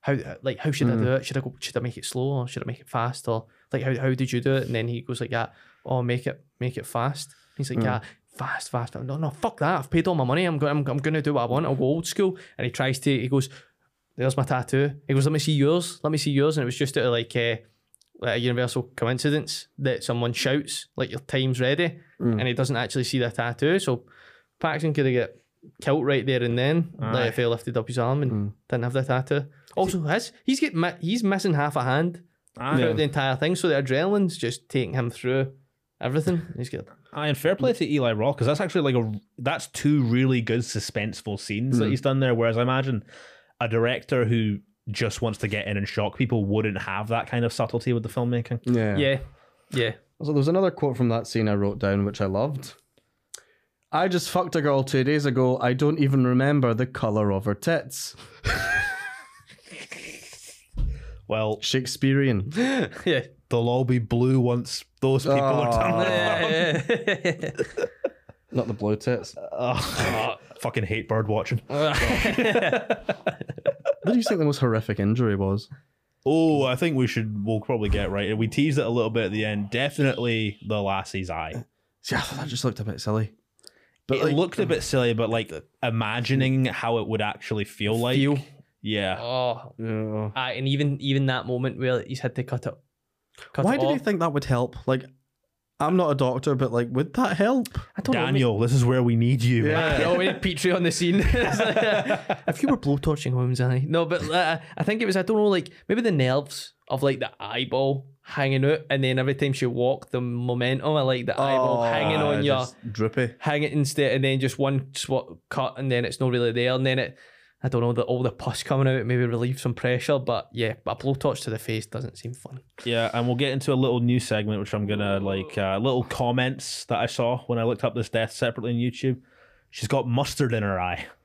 How like how should I do it? Should I go? Should I make it slow or should I make it fast? Or like how how did you do it? And then he goes like, yeah, oh make it make it fast. He's like, yeah. Fast, fast. No, no, fuck that. I've paid all my money. I'm going. I'm, I'm going to do what I want. I'll go old school. And he tries to. He goes, there's my tattoo. He goes, let me see yours. Let me see yours. And it was just out of like, uh, like a universal coincidence that someone shouts like your time's ready, Mm. and he doesn't actually see the tattoo. So Paxton could have get killed right there and then. Aye. Like if he lifted up his arm and Mm. didn't have the tattoo. Also, his he's get mi- he's missing half a hand Aye, throughout the entire thing. So the adrenaline's just taking him through everything. He's got aye, and fair play to Eli Roth because that's actually like a that's two really good suspenseful scenes that Mm. he's done there. Whereas I imagine a director who just wants to get in and shock people wouldn't have that kind of subtlety with the filmmaking. Yeah. yeah, yeah. So there's another quote from that scene I wrote down, which I loved. I just fucked a girl two days ago. I don't even remember the color of her tits. Well, Shakespearean. yeah. they'll all be blue once those people are done. Ah. yeah. Not the blue tits. Ugh, fucking hate bird watching. What do you think the most horrific injury was? Oh, I think we should. We'll probably get right. We teased it a little bit at the end. Definitely the lassie's eye. See, I thought that just looked a bit silly. But it like, looked a um, bit silly, but like imagining how it would actually feel like. Feel. Yeah. Oh, Yeah. aye, and even even that moment where he's had to cut it. Cut Why it did he off. think that would help? Like, I'm not a doctor, but like, would that help? I don't know. Daniel, this is where we need you. Yeah. oh, we need Petrie on the scene. It's like, if you were blowtorching homes, I no, but uh, I think it was I don't know, like maybe the nerves of like the eyeball hanging out, and then every time she walked, the momentum of like the eyeball hanging Ah, on your just drippy. hanging instead, and then just one swat cut, and then it's not really there, and then it. I don't know that all the pus coming out maybe relieve some pressure, but yeah, a blowtorch to the face doesn't seem fun. Yeah, and we'll get into a little new segment, which I'm gonna like uh, little comments that I saw when I looked up this death separately on YouTube. She's got mustard in her eye.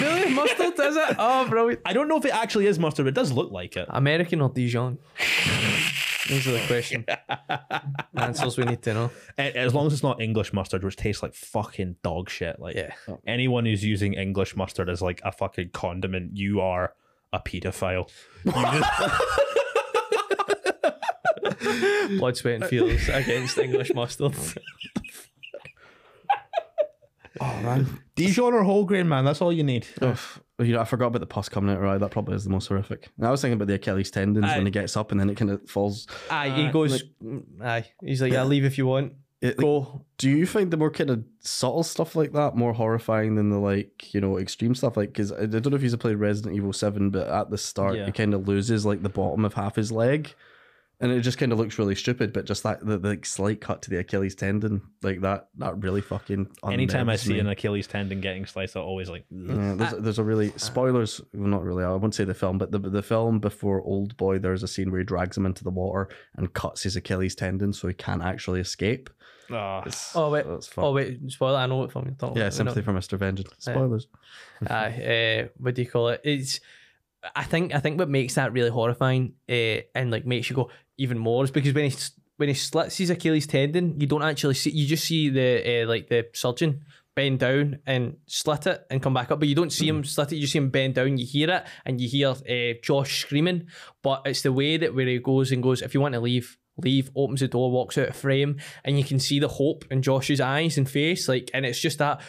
Really, mustard is it? Oh, bro. I don't know if it actually is mustard, but it does look like it. American or Dijon? Those are the question. Answers we need to know. As long as it's not English mustard, which tastes like fucking dog shit. Like Yeah. anyone who's using English mustard as like a fucking condiment, you are a pedophile. You just- Blood, sweat, and tears against English mustard. Man. Dijon or whole grain, man. That's all you need. Oof. You know, I forgot about the pus coming out right. That probably is the most horrific. And I was thinking about the Achilles tendons Aye. when he gets up and then it kind of falls. Aye, he Aye, goes. "Mm, aye, he's like, "Yeah, leave if you want. It- Go." Do you find the more kind of subtle stuff like that more horrifying than the like you know extreme stuff? Like, because I don't know if he's played Resident Evil Seven, but at the start Yeah. he kind of loses like the bottom of half his leg, and it just kind of looks really stupid. But just that the, the like, slight cut to the Achilles tendon, like that, that really fucking. Anytime I see me. an Achilles tendon getting sliced, I always like. Yeah, there's, there's a really spoilers. Well, not really. I won't say the film, but the the film before Old Boy, there's a scene where he drags him into the water and cuts his Achilles tendon so he can't actually escape. Ah, Oh wait, That's fun. oh wait, spoiler. I know what film you're talking Yeah, about. sympathy for Mr. Vengeance. Spoilers. Aye, uh, what do you call it? It's I think I think what makes that really horrifying uh, and like makes you go even more is because when he when he slits his Achilles tendon, you don't actually see you just see the uh, like the surgeon bend down and slit it and come back up, but you don't see him slit it. You see him bend down. You hear it and you hear uh, Josh screaming, but it's the way that where he goes and goes. If you want to leave. Leave opens the door, walks out of frame, and you can see the hope in Josh's eyes and face. Like, and it's just that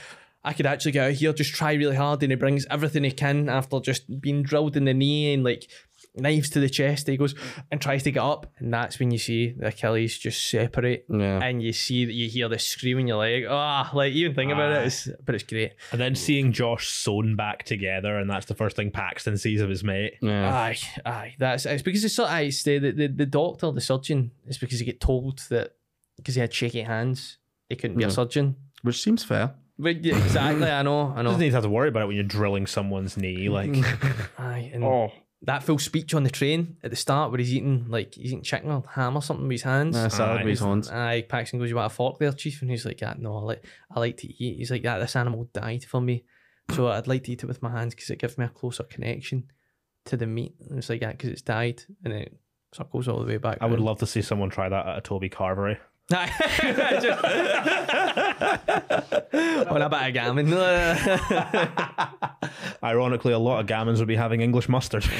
I could actually get out here, just try really hard, and he brings everything he can after just being drilled in the knee and like knives to the chest. He goes and tries to get up, and that's when you see the Achilles just separate, Yeah. and you see that you hear the scream in your leg. Ah, like even think about it, it's, but it's great. and then seeing Josh sewn back together, and that's the first thing Paxton sees of his mate. Yeah. Aye, aye, that's it's because it's so. Aye, it's the, the the doctor, the surgeon, is because he get told that because he had shaky hands, he couldn't be a surgeon. Which seems fair. But yeah, exactly, I know, I know. Doesn't need to have to worry about it when you're drilling someone's knee. Like, Aye, and Oh. That full speech on the train at the start where he's eating like he's eating chicken or ham or something with his hands. Nah, salad Aye. with his hands. Aye, Paxton goes, "You want a fork there, chief?" And he's like, "Yeah, no, I like I like to eat." He's like, "Yeah, this animal died for me, so I'd like to eat it with my hands because it gives me a closer connection to the meat." And it's like, "Yeah, because it's died," and it circles all the way back. I would round. love to see someone try that at a Toby Carvery. On a bit of gammon. Ironically, a lot of gammons would be having English mustard.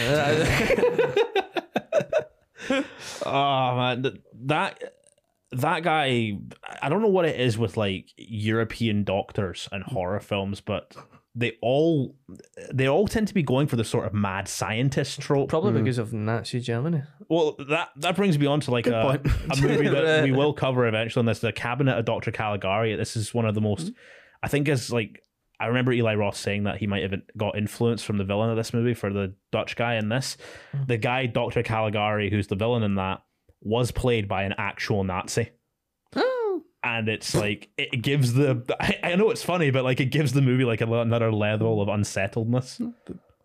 Oh man, that that guy. I don't know what it is with like European doctors and horror films, but they all they all tend to be going for the sort of mad scientist trope. Probably hmm. because of Nazi Germany. Well, that that brings me on to like a, a movie that we will cover eventually And this, The Cabinet of Dr. Caligari. This is one of the most, hmm. I think, is like I remember Eli Roth saying that he might have got influence from the villain of this movie for the Dutch guy in this. Hmm. The guy Dr. Caligari, who's the villain in that, was played by an actual Nazi. And it's like it gives the I, I know it's funny, but like it gives the movie like another level of unsettledness.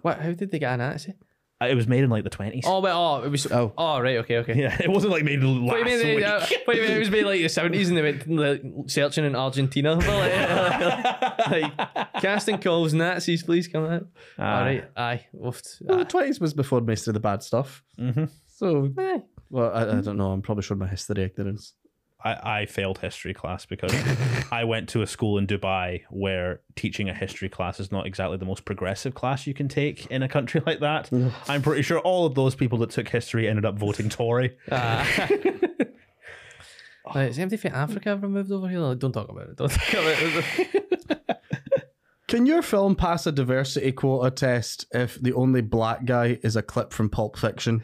What? How did they get an Nazi? Uh, It was made in like the twenties. Oh, but oh, it was. Oh. Oh, right. Okay. Okay. Yeah, it wasn't like made last Wait a minute, week. uh, wait a minute, it was made like the seventies, and they went like, searching in Argentina. like, like, casting calls Nazis, please come out. All right, aye, woofed. Well, the 20s was before most of the bad stuff. hmm So, Aye. well, I, I don't know. I'm probably showing my history ignorance. I, I failed history class because I went to a school in Dubai where teaching a history class is not exactly the most progressive class you can take in a country like that. I'm pretty sure all of those people that took history ended up voting Tory. Uh, is anybody from Africa ever moved over here? Don't talk about it. Don't talk about it. Can your film pass a diversity quota test if the only black guy is a clip from Pulp Fiction?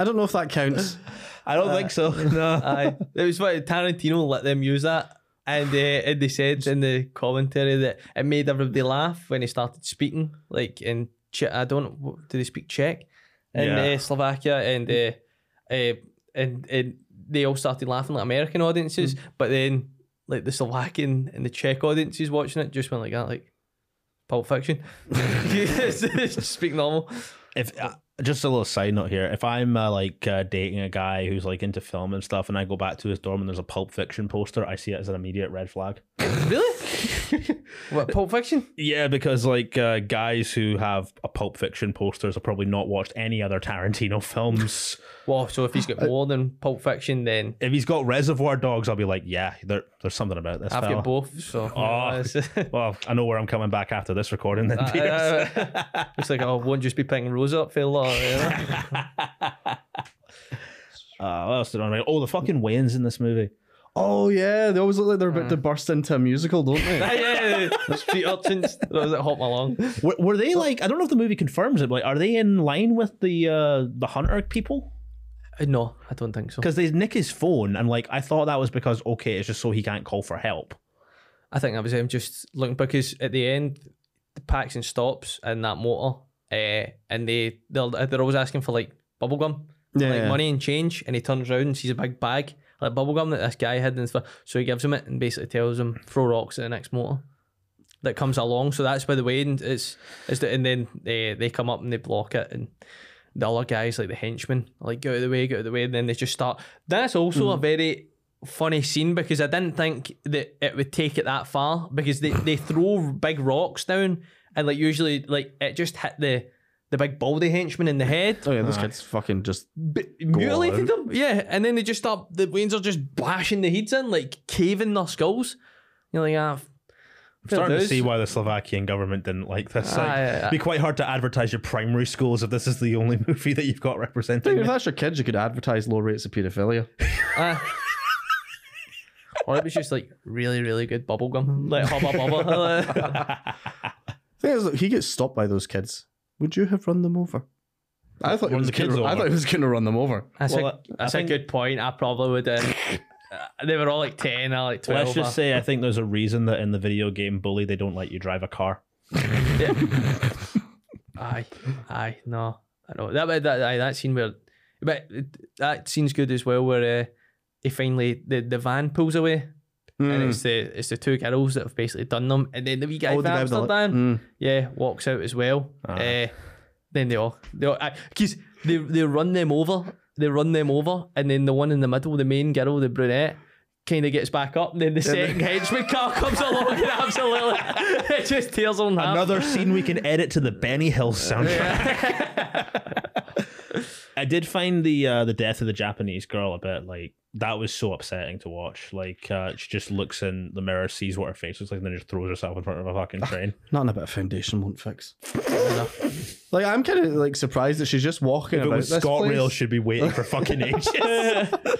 I don't know if that counts. I don't think so. No. Aye. It was what Tarantino let them use that. And, uh, and they said in the commentary that it made everybody laugh when he started speaking. Like in, che- I don't know, do they speak Czech in Yeah. uh, Slovakia? And, uh, uh, and and they all started laughing like American audiences. But then, like the Slovakian and the Czech audiences watching it just went like that, like Pulp Fiction. speak normal. if uh, just a little side note here, if I'm uh, like uh, dating a guy who's like into film and stuff, and I go back to his dorm and there's a Pulp Fiction poster, I see it as an immediate red flag. Really? what, Pulp Fiction? Yeah, because like uh, guys who have a Pulp Fiction posters have probably not watched any other Tarantino films. Well, so if he's got more than Pulp Fiction, then if he's got Reservoir Dogs, I'll be like, yeah, there, there's something about this. I've fella. got both. So Oh. Well, I know where I'm coming back after this recording. Then, Pierce. it's like oh, won't just be picking Rose up for a lot. You know? Uh, what else did I know? Oh, the fucking Wayans in this movie. Oh, yeah. They always look like they're about to burst into a musical, don't they? yeah, yeah. the street urchins. That was at Hop Along. Were, were they like? I don't know if the movie confirms it. But like, are they in line with the uh, the Hunter people? Uh, No, I don't think so. Because they nick his phone, and like I thought that was because okay, it's just so he can't call for help. I think that was him just looking because at the end, the Paxton stops in that motor, uh, and they they're, they're always asking for like bubble gum, Yeah, like yeah. money and change, and he turns around and sees a big bag like bubble gum that this guy had, and stuff. so he gives him it and basically tells him throw rocks at the next motor that comes along. So that's by the way, and it's it's the, and then they they come up and they block it and. the other guys, like the henchmen, like get out of the way, get out of the way, and then they just start. That's also a hmm. very funny scene because I didn't think that it would take it that far because they, they throw big rocks down and like usually like it just hit the the big baldy henchman in the head. Oh yeah, this kid's fucking just. b- mutilated them. Yeah, and then they just start. The Waynes are just bashing the heads in, like caving their skulls. You're like, ah, I'm starting to dues. see why the Slovakian government didn't like this. Like, Ah, yeah, yeah. it'd be quite hard to advertise your primary schools if this is the only movie that you've got representing. If it. that's your kids, you could advertise low rates of paedophilia. ah. or it was just like really, really good bubblegum, like hubba bubba. thing is, look, he gets stopped by those kids. Would you have run them over? I thought he was the kids gonna, I thought he was going to run them over. That's Well, a I that's think- a good point. I probably would. Uh, uh, they were all like ten, I like twelve. Let's just say I think there's a reason that in the video game Bully they don't let you drive a car. Aye, aye, no, I know that that that, aye, that scene where, but that scene's good as well where uh, he finally the, the van pulls away and Mm. it's the it's the two girls that have basically done them and then the wee guy Oh, from the guy the Amsterdam, Mm. yeah, walks out as well. Ah. Uh, then they all they all because they they run them over, they run them over, and then the one in the middle, the main girl, the brunette. Kind of gets back up, and then the second henchman car comes along and absolutely it just tears half. Another scene we can edit to the Benny Hill soundtrack. I did find the uh, the death of the Japanese girl a bit like that was so upsetting to watch. Like uh, she just looks in the mirror, sees what her face looks like, and then just throws herself in front of a fucking train. Nothing about a bit of foundation won't fix. like I'm kind of like surprised that she's just walking If about this Scott place. Rail, should be waiting for fucking ages.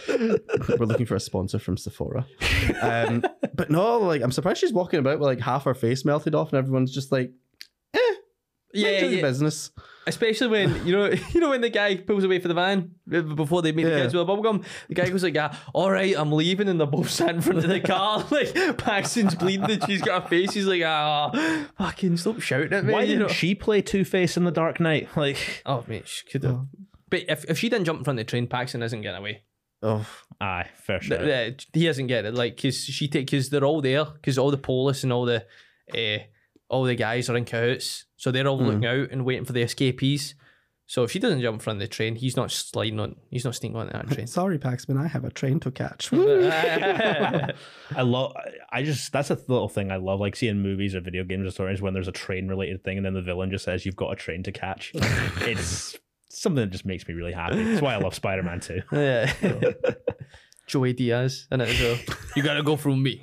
We're looking for a sponsor from Sephora. Um, but no, like I'm surprised she's walking about with like half her face melted off, and everyone's just like, yeah, "Mind yeah. business." Especially when you know, you know when the guy pulls away for the van uh, before they meet the Yeah. kids with a bubblegum, the guy goes like, "Yeah, all right, I'm leaving," and they're both sat in front of the car. like Paxton's bleeding, and she's got a face. He's like, "Ah, fucking stop shouting at me." Why didn't know? she play Two Face in the Dark Knight? Like, Oh mate, she could have. But if, if she didn't jump in front of the train, Paxton isn't getting away. Oh, aye, fair sure. shot. th- he doesn't get it. Like, cause she take, cause they're all there, cause all the police and all the, uh, all the guys are in cahoots, so they're all looking mm. out and waiting for the escapees. So if she doesn't jump in front of the train, he's not sliding on. He's not sneaking on that train. sorry, Paxman, I have a train to catch. I love. I just that's a little thing I love, like seeing movies or video games or stories when there's a train related thing, and then the villain just says you've got a train to catch. it's something that just makes me really happy. That's why I love Spider Man too. yeah. Joey Diaz and it as well. You gotta go through me.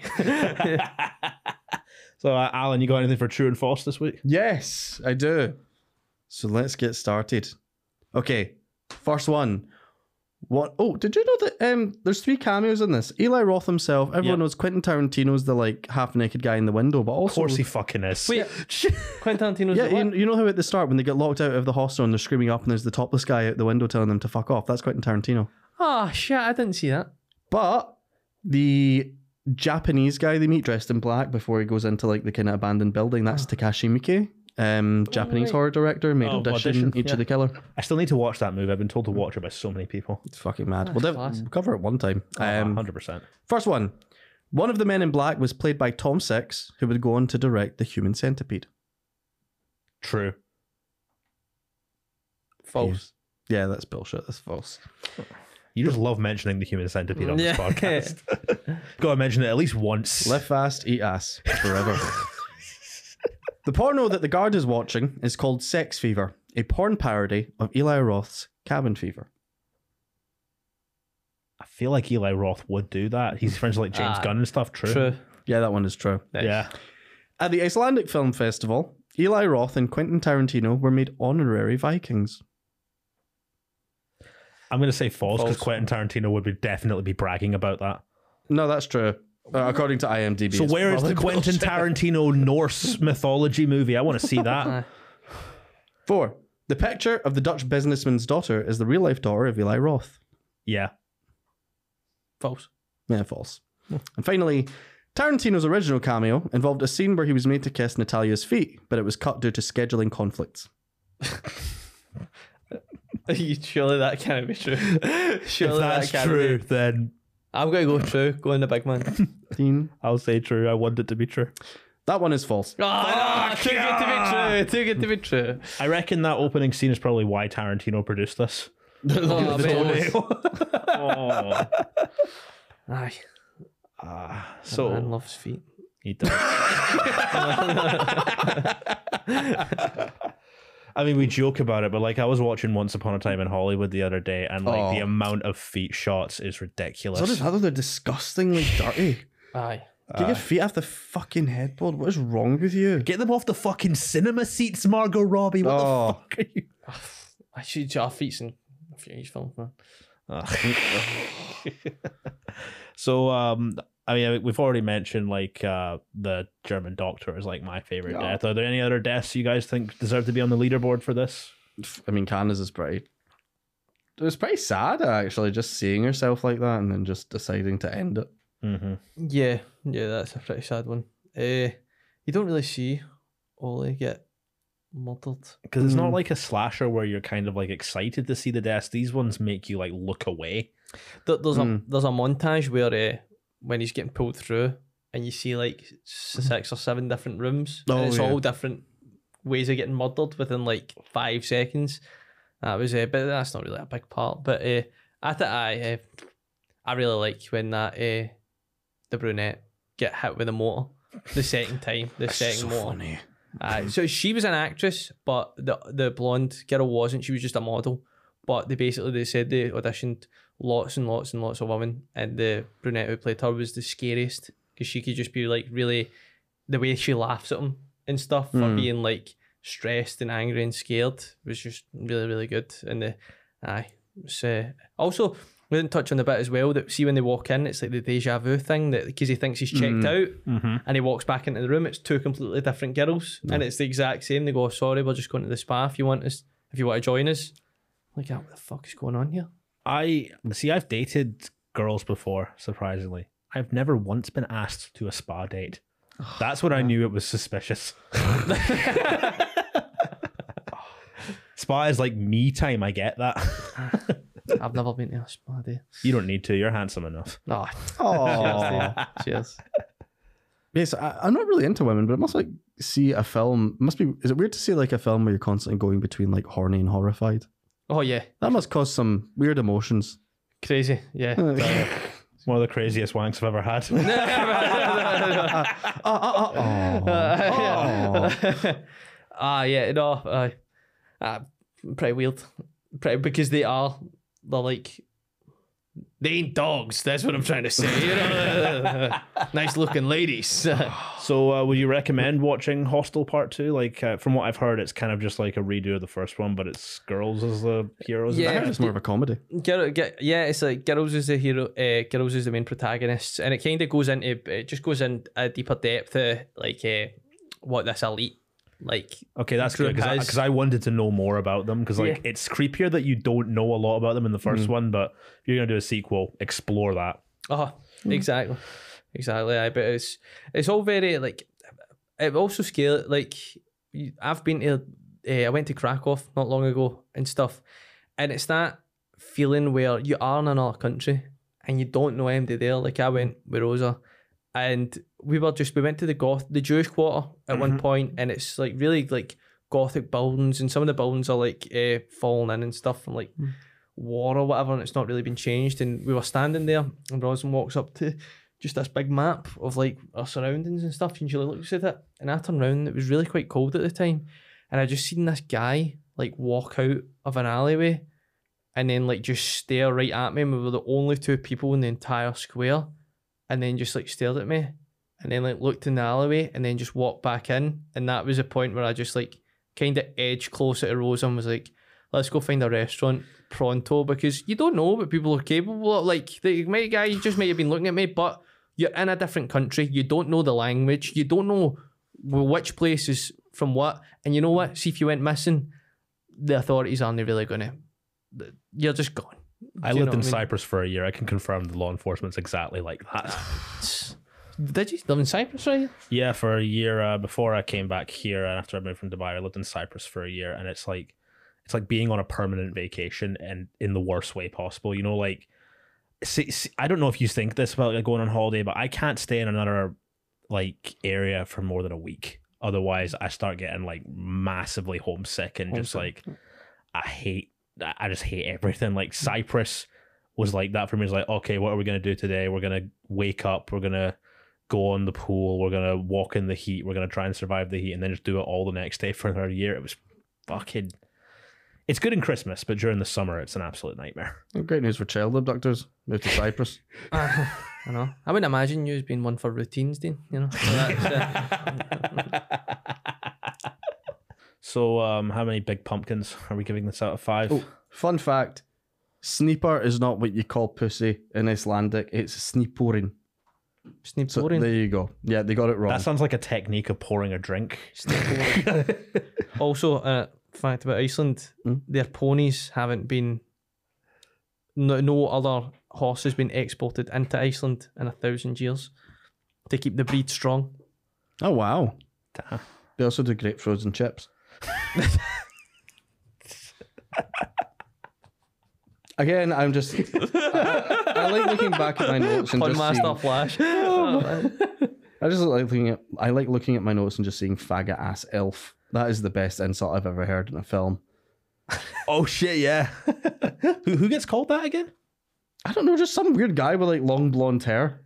So, uh, Alan, you got anything for true and false this week? yes, I do. So let's get started. Okay, first one. What? Oh, did you know that um, there's three cameos in this? Eli Roth himself. Everyone Yep. knows Quentin Tarantino's the like half naked guy in the window, but Of also course, he fucking is. Wait, Quentin Tarantino's Yeah, the what? you, you know how at the start when they get locked out of the hostel and they're screaming up and there's the topless guy out the window telling them to fuck off. That's Quentin Tarantino. Oh shit, I didn't see that. But the Japanese guy they meet dressed in black before he goes into like the kind of abandoned building, that's Takashi Miike, um, Japanese right. horror director, made Oh, Audition, Audition, Ichi yeah. of the Killer. I still need to watch that movie. I've been told to watch it by so many people. It's fucking mad. That's We'll, class. we'll cover it one time. Um, Um, Hundred percent. first one. One of the men in black was played by Tom Six, who would go on to direct The Human Centipede. True. False. Yeah, that's bullshit. That's false. You just love mentioning the human centipede on Yeah. this podcast. Got to mention it at least once. Live fast, eat ass forever. the porno that the guard is watching is called Sex Fever, a porn parody of Eli Roth's Cabin Fever. I feel like Eli Roth would do that. He's friends with like James Ah, Gunn and stuff. True. True. Yeah, that one is true. Nice. Yeah. At the Icelandic Film Festival, Eli Roth and Quentin Tarantino were made honorary Vikings. I'm going to say false because Quentin Tarantino would be definitely be bragging about that. No, that's true. Uh, according to IMDb. So it's where is the probably Quentin bullshit. Tarantino Norse mythology movie? I want to see that. Four. The picture of the Dutch businessman's daughter is the real life daughter of Eli Roth. yeah. False. Yeah, false. And finally, Tarantino's original cameo involved a scene where he was made to kiss Natalia's feet, but it was cut due to scheduling conflicts. Surely that can't be true. Surely if that's that can't true, Be. then I'm gonna go true. Go in the big man. Dean, I'll say true. I want it to be true. That one is false. Ah, too good to be true. Too good to be true. I reckon that opening scene is probably why Tarantino produced this. Oh, I bet it oh. Aye, Ah, so man loves feet. he does. I mean, we joke about it, but like I was watching Once Upon a Time in Hollywood the other day, and like the Oh. amount of feet shots is So ridiculous. does Heather. They're disgustingly dirty. Aye. Get your feet off the fucking headboard. What is wrong with you? Get them off the fucking cinema seats, Margot Robbie. What Oh. the fuck are you? I should our feet in a few of these films, man. so um I mean we've already mentioned like uh the German doctor is like my favorite Yeah. death. Are there any other deaths you guys think deserve to be on the leaderboard for this? I mean, Candace is pretty. It was pretty sad actually, just seeing herself like that and then just deciding to end it. Mm-hmm. Yeah, yeah, that's a pretty sad one. Uh, you don't really see Ollie get murdered. Because it's not Mm. like a slasher where you're kind of like excited to see the deaths. These ones make you like look away. There, there's Mm. a there's a montage where uh, when he's getting pulled through, and you see like six or seven different rooms, Oh, and it's yeah. all different ways of getting murdered within like five seconds. That was uh, but that's not really a big part. But uh, I think I uh, I really like when that uh, the brunette get hit with a motor the second time, the second so motor. funny. Uh, so she was an actress, but the the blonde girl wasn't. She was just a model. But they basically they said they auditioned lots and lots and lots of women, and the brunette who played her was the scariest because she could just be like really the way she laughs at him and stuff for Mm. being like stressed and angry and scared was just really really good. And the aye, it's, uh, also we didn't touch on the bit as well that see when they walk in, it's like the deja vu thing that because he thinks he's checked out Mm-hmm. and he walks back into the room. It's two completely different girls, and it's the exact same. They go, "Sorry, we're just going to the spa. If you want us, if you want to join us." Like, "Ah, what the fuck is going on here? I see I've dated girls before, surprisingly. I've never once been asked to a spa date. Oh, That's when I knew it was suspicious. spa is like me time, I get that. I've never been to a spa day. you don't need to, you're handsome enough. No, Oh, cheers. yes. I, I'm not really into women, but it must like see a film. Must be. Is it weird to see like a film where you're constantly going between like horny and horrified? Oh yeah, That must cause some weird emotions. crazy. Yeah. One of the craziest wanks I've ever had. Ah, yeah, no, uh, uh, pretty weird, pretty because they are, they're like, they ain't dogs. That's what I'm trying to say. You know, nice looking ladies. so, uh, would you recommend watching Hostel Part 2? Like, uh, from what I've heard, it's kind of just like a redo of the first one, but it's girls as the heroes. Yeah. I it's more of a comedy. Girl, get, yeah, it's like girls as the hero, uh, girls as the main protagonists, and it kind of goes into it just goes in a deeper depth of like uh, what this elite like. Okay, that's good because I, wanted to know more about them because like Yeah. it's creepier that you don't know a lot about them in the first mm. one, but if you're gonna do a sequel, explore that. Oh, exactly, exactly. I but it's it's all very like it also scale like I've been to uh, I went to Krakow not long ago and stuff, and it's that feeling where you are in another country and you don't know anybody there. Like I went with Rosa, and we were just we went to the goth the Jewish quarter at one point, and it's like really like gothic buildings, and some of the buildings are like uh, falling in and stuff from like war or whatever, and it's not really been changed. And we were standing there, and Rosin walks up to just this big map of like our surroundings and stuff, and she looks at it, and I turned around. It was really quite cold at the time, and I just seen this guy like walk out of an alleyway, and then like just stare right at me. And we were the only two people in the entire square, and then just like stared at me, and then like looked in the alleyway, and then just walked back in. And that was a point where I just like kind of edged closer to Rose and was like, let's go find a restaurant pronto because you don't know what people are capable of. Like the might guy just may have been looking at me, but you're in a different country. You don't know the language. You don't know which place is from what. And you know what? See if you went missing, the authorities aren't really gonna. You're just gone. I Do you lived in I mean? Cyprus for a year. I can confirm the law enforcement's exactly like that. Did you live in Cyprus, right? yeah, for a year uh, before I came back here, and after I moved from Dubai, I lived in Cyprus for a year, and it's like it's like being on a permanent vacation and in the worst way possible. You know, like see, see, I don't know if you think this about like going on holiday, but I can't stay in another like area for more than a week. Otherwise, I start getting like massively homesick and just like I hate. I I just hate everything. Like Cyprus was like that for me. It's like okay, what are we gonna do today? We're gonna wake up. We're gonna go on the pool. We're gonna walk in the heat. We're gonna try and survive the heat, and then just do it all the next day for another year. It was fucking. It's good in Christmas, but during the summer, it's an absolute nightmare. Great news for child abductors. Move to Cyprus. I know. I wouldn't imagine you as being one for routines, Dean. You know. So uh, So, um, how many big pumpkins are we giving this out of five? Oh, fun fact: Sneeper is not what you call pussy in Icelandic. It's sneeporin. Sneep So boring. there you go. Yeah, they got it wrong. That sounds like a technique of pouring a drink. Also, uh, fact about Iceland, Hmm? their ponies haven't been. No, no other horse has been exported into Iceland in a thousand years to keep the breed strong. oh wow! Damn. They also do great frozen chips. Again, I'm just. I, I like looking back at my notes and Pun just master seeing, Flash. I just like looking at. I like looking at my notes and just seeing faggot ass elf. That is the best insult I've ever heard in a film. Oh shit! Yeah. who who gets called that again? I don't know, just some weird guy with like long blonde hair.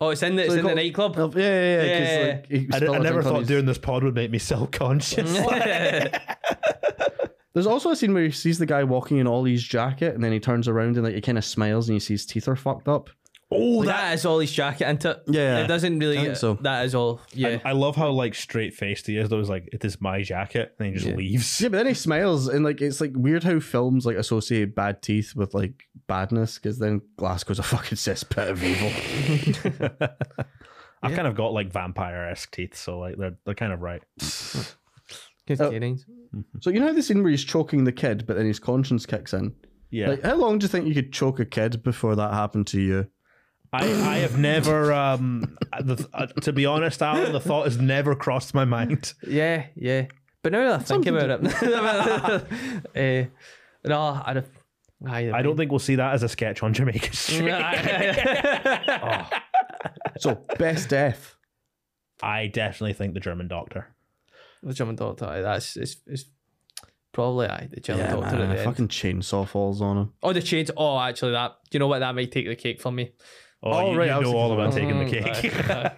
oh, it's in the, it's they in the call- nilln't Oh, yeah, yeah, yeah. 'cause, Yeah. like, he I, spilled I a never thought his- doing this pod would make me self conscious. There's also a scene where he sees the guy walking in Ollie's jacket, and then he turns around and like he kind of smiles, and you see his teeth are fucked up. oh, that is all his jacket and it. Yeah, It doesn't really. I think so. That is all. Yeah. I, I love how like straight faced he is. Though he's like, "It is my jacket," and he just Yeah. leaves. Yeah, but then he smiles, and like it's like weird how films like associate bad teeth with like badness, because then Glasgow's a fucking cesspit of evil. I've kind of got like vampire esque teeth, so like they're they're kind of right. Good Oh. Gearings. so you know how the scene where he's choking the kid, but then his conscience kicks in. Yeah, Like, how long do you think you could choke a kid before that happened to you? I I have never um the, uh, to be honest, Alan, the thought has never crossed my mind. Yeah, yeah. But now that I think Something about it, uh, no, I'd have. Aye, I don't think we'll see that as a sketch on Jamaica Street. So best death. I definitely think the German doctor. The German doctor. aye, That's it's, it's probably aye, the German Yeah, doctor man, at the a end. fucking chainsaw falls on him. Oh, the chains. Oh, actually, that. Do you know what? That might take the cake from me. Oh, Oh, you, right, you I was know all about taking the Mm, cake. aye,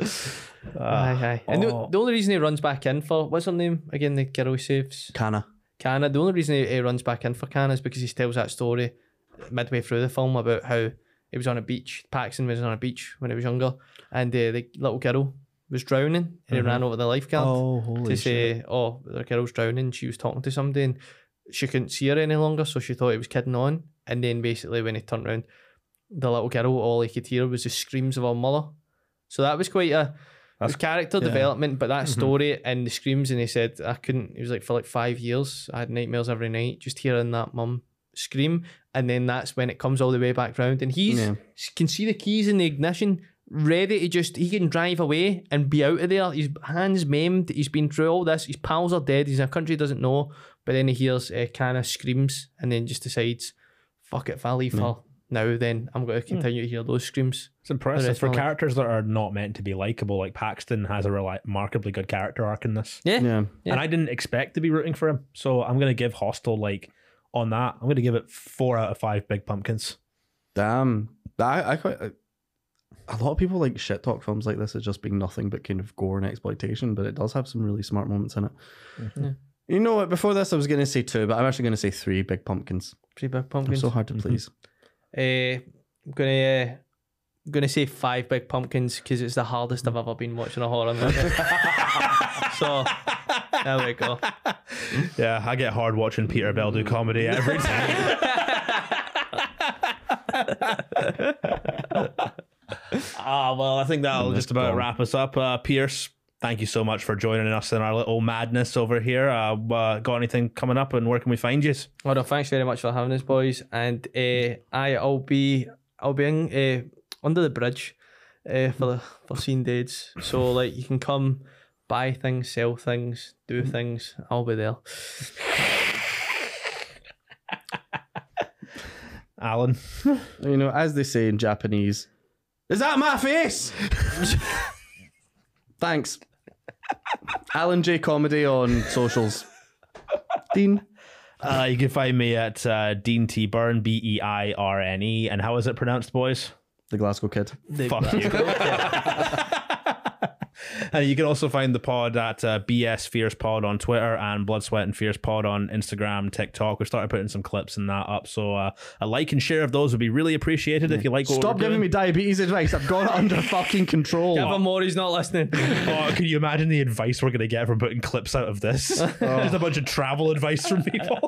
Uh, aye, aye. And the, oh. the only reason he runs back in for what's her name again? The girl he saves. Kana. Kana. The only reason he, he runs back in for Kana is because he tells that story midway through the film about how he was on a beach. Paxton was on a beach when he was younger, and uh, the little girl was drowning, and he ran over the lifeguard Oh, to say, "Oh, the girl's drowning." She was talking to somebody, and she couldn't see her any longer, so she thought he was kidding on. And then basically, when he turned around, the little girl, all he could hear was the screams of her mother. So that was quite a it was character yeah. development, but that Mhm. story and the screams, and he said I couldn't. He was like for like five years, I had nightmares every night, just hearing that mum scream, and then that's when it comes all the way back round, and he's Yeah. can see the keys in the ignition, ready to just he can drive away and be out of there. His hands maimed. He's been through all this. His pals are dead. He's in a country he doesn't know, but then he hears uh, Kana screams, and then just decides, "Fuck it, if I leave her now, then I'm going to continue to hear those screams." It's impressive for of life. characters that are not meant to be likable. Like Paxton has a remarkably good character arc in this, Yeah, Yeah. Yeah. and I didn't expect to be rooting for him. So I'm gonna give Hostel like on that. I'm gonna give it four out of five big pumpkins. Damn. I, I quite. I, a lot of people like shit talk films like this as just being nothing but kind of gore and exploitation, but it does have some really smart moments in it. Yeah. You know what? Before this, I was going to say two, but I'm actually going to say three big pumpkins. three big pumpkins. I'm so hard to please. Uh, I'm gonna uh, I'm gonna say five big pumpkins because it's the hardest I've ever been watching a horror movie. so there we go. Yeah, I get hard watching Peter Bell do comedy every time. Ah, well, I think that'll just about gone. wrap us up. Uh, Pierce, thank you so much for joining us in our little madness over here. Uh, uh, got anything coming up, and where can we find you? Well, no, thanks very much for having us, boys. And uh, I, I'll be, I'll be in, uh, under the bridge uh, for the for scene dates. So like, you can come, buy things, sell things, do things. I'll be there. Alan. You know, as they say in Japanese, Is that my face? Thanks. Alan Jay Comedy on socials. Dean. Uh, you can find me at uh, Dean T Beirne, B E I R N E. And how is it pronounced, boys? The Glasgow Kid. Fuck you. and you can also find the pod at uh, BS Fears Pod on Twitter and Blood, Sweat, and Fears Pod on Instagram, TikTok. We started putting some clips and that up. So uh, a like and share of those would be really appreciated if you like what Stop we're giving doing. me diabetes advice. I've got it under fucking control. Give him more, he's not listening. Oh, can you imagine the advice we're going to get from putting clips out of this? Just a bunch of travel advice from people.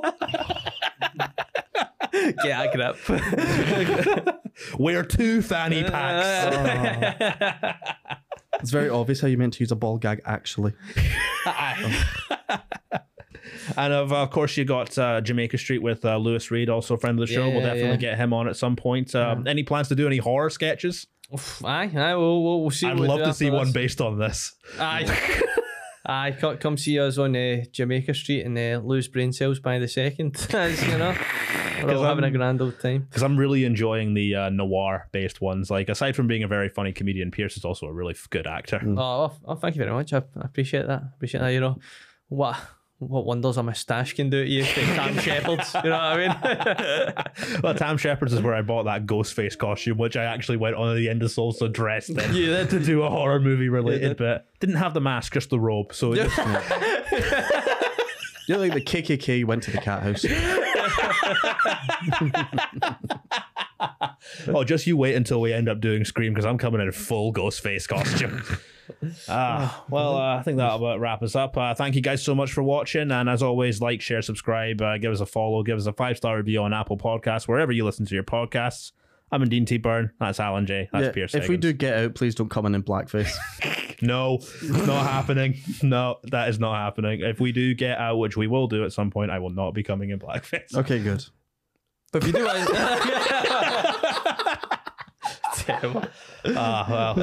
Yeah get a grip. Wear two fanny packs. It's very obvious how you meant to use a ball gag, actually. And of, of course, you got uh, Jamaica Street with uh, Lewis Reed, also a friend of the show. Yeah, we'll definitely yeah. get him on at some point. Um, Any plans to do any horror sketches? aye, aye, we'll, we'll, we'll see. I'd love to after see one this. based on this. Aye. Aye, co- come see us on uh, Jamaica Street and uh, lose brain cells by the second. You know, we're all having a grand old time. Because I'm really enjoying the uh, noir based ones. Like, aside from being a very funny comedian, Pierce is also a really good actor. Oh, oh, oh, thank you very much. I, I appreciate that. appreciate that. You know, what what wonders a moustache can do to you, Tam Shepard's. You know what I mean? well, Tam Shepherd's is where I bought that Ghostface costume, which I actually went on at the end of Soul's dressed in You did. to do a horror movie related bit. Didn't have the mask, just the robe. So it just, You're like the KKK went to the cat house. oh, just you wait until we end up doing Scream because I'm coming in a full Ghostface costume. Ah, well, uh, I think that'll about wrap us up. Uh, thank you guys so much for watching, and as always, like, share, subscribe, uh, give us a follow, give us a five star review on Apple Podcasts, wherever you listen to your podcasts. I'm in Dean T. Beirne. That's Alan Jay That's Yeah, Pierce. if we do get out, please don't come in in blackface. No, not happening. No, that is not happening. If we do get out, which we will do at some point, I will not be coming in blackface. Okay, good. But if you do, I... terrible. Ah, well. Uh,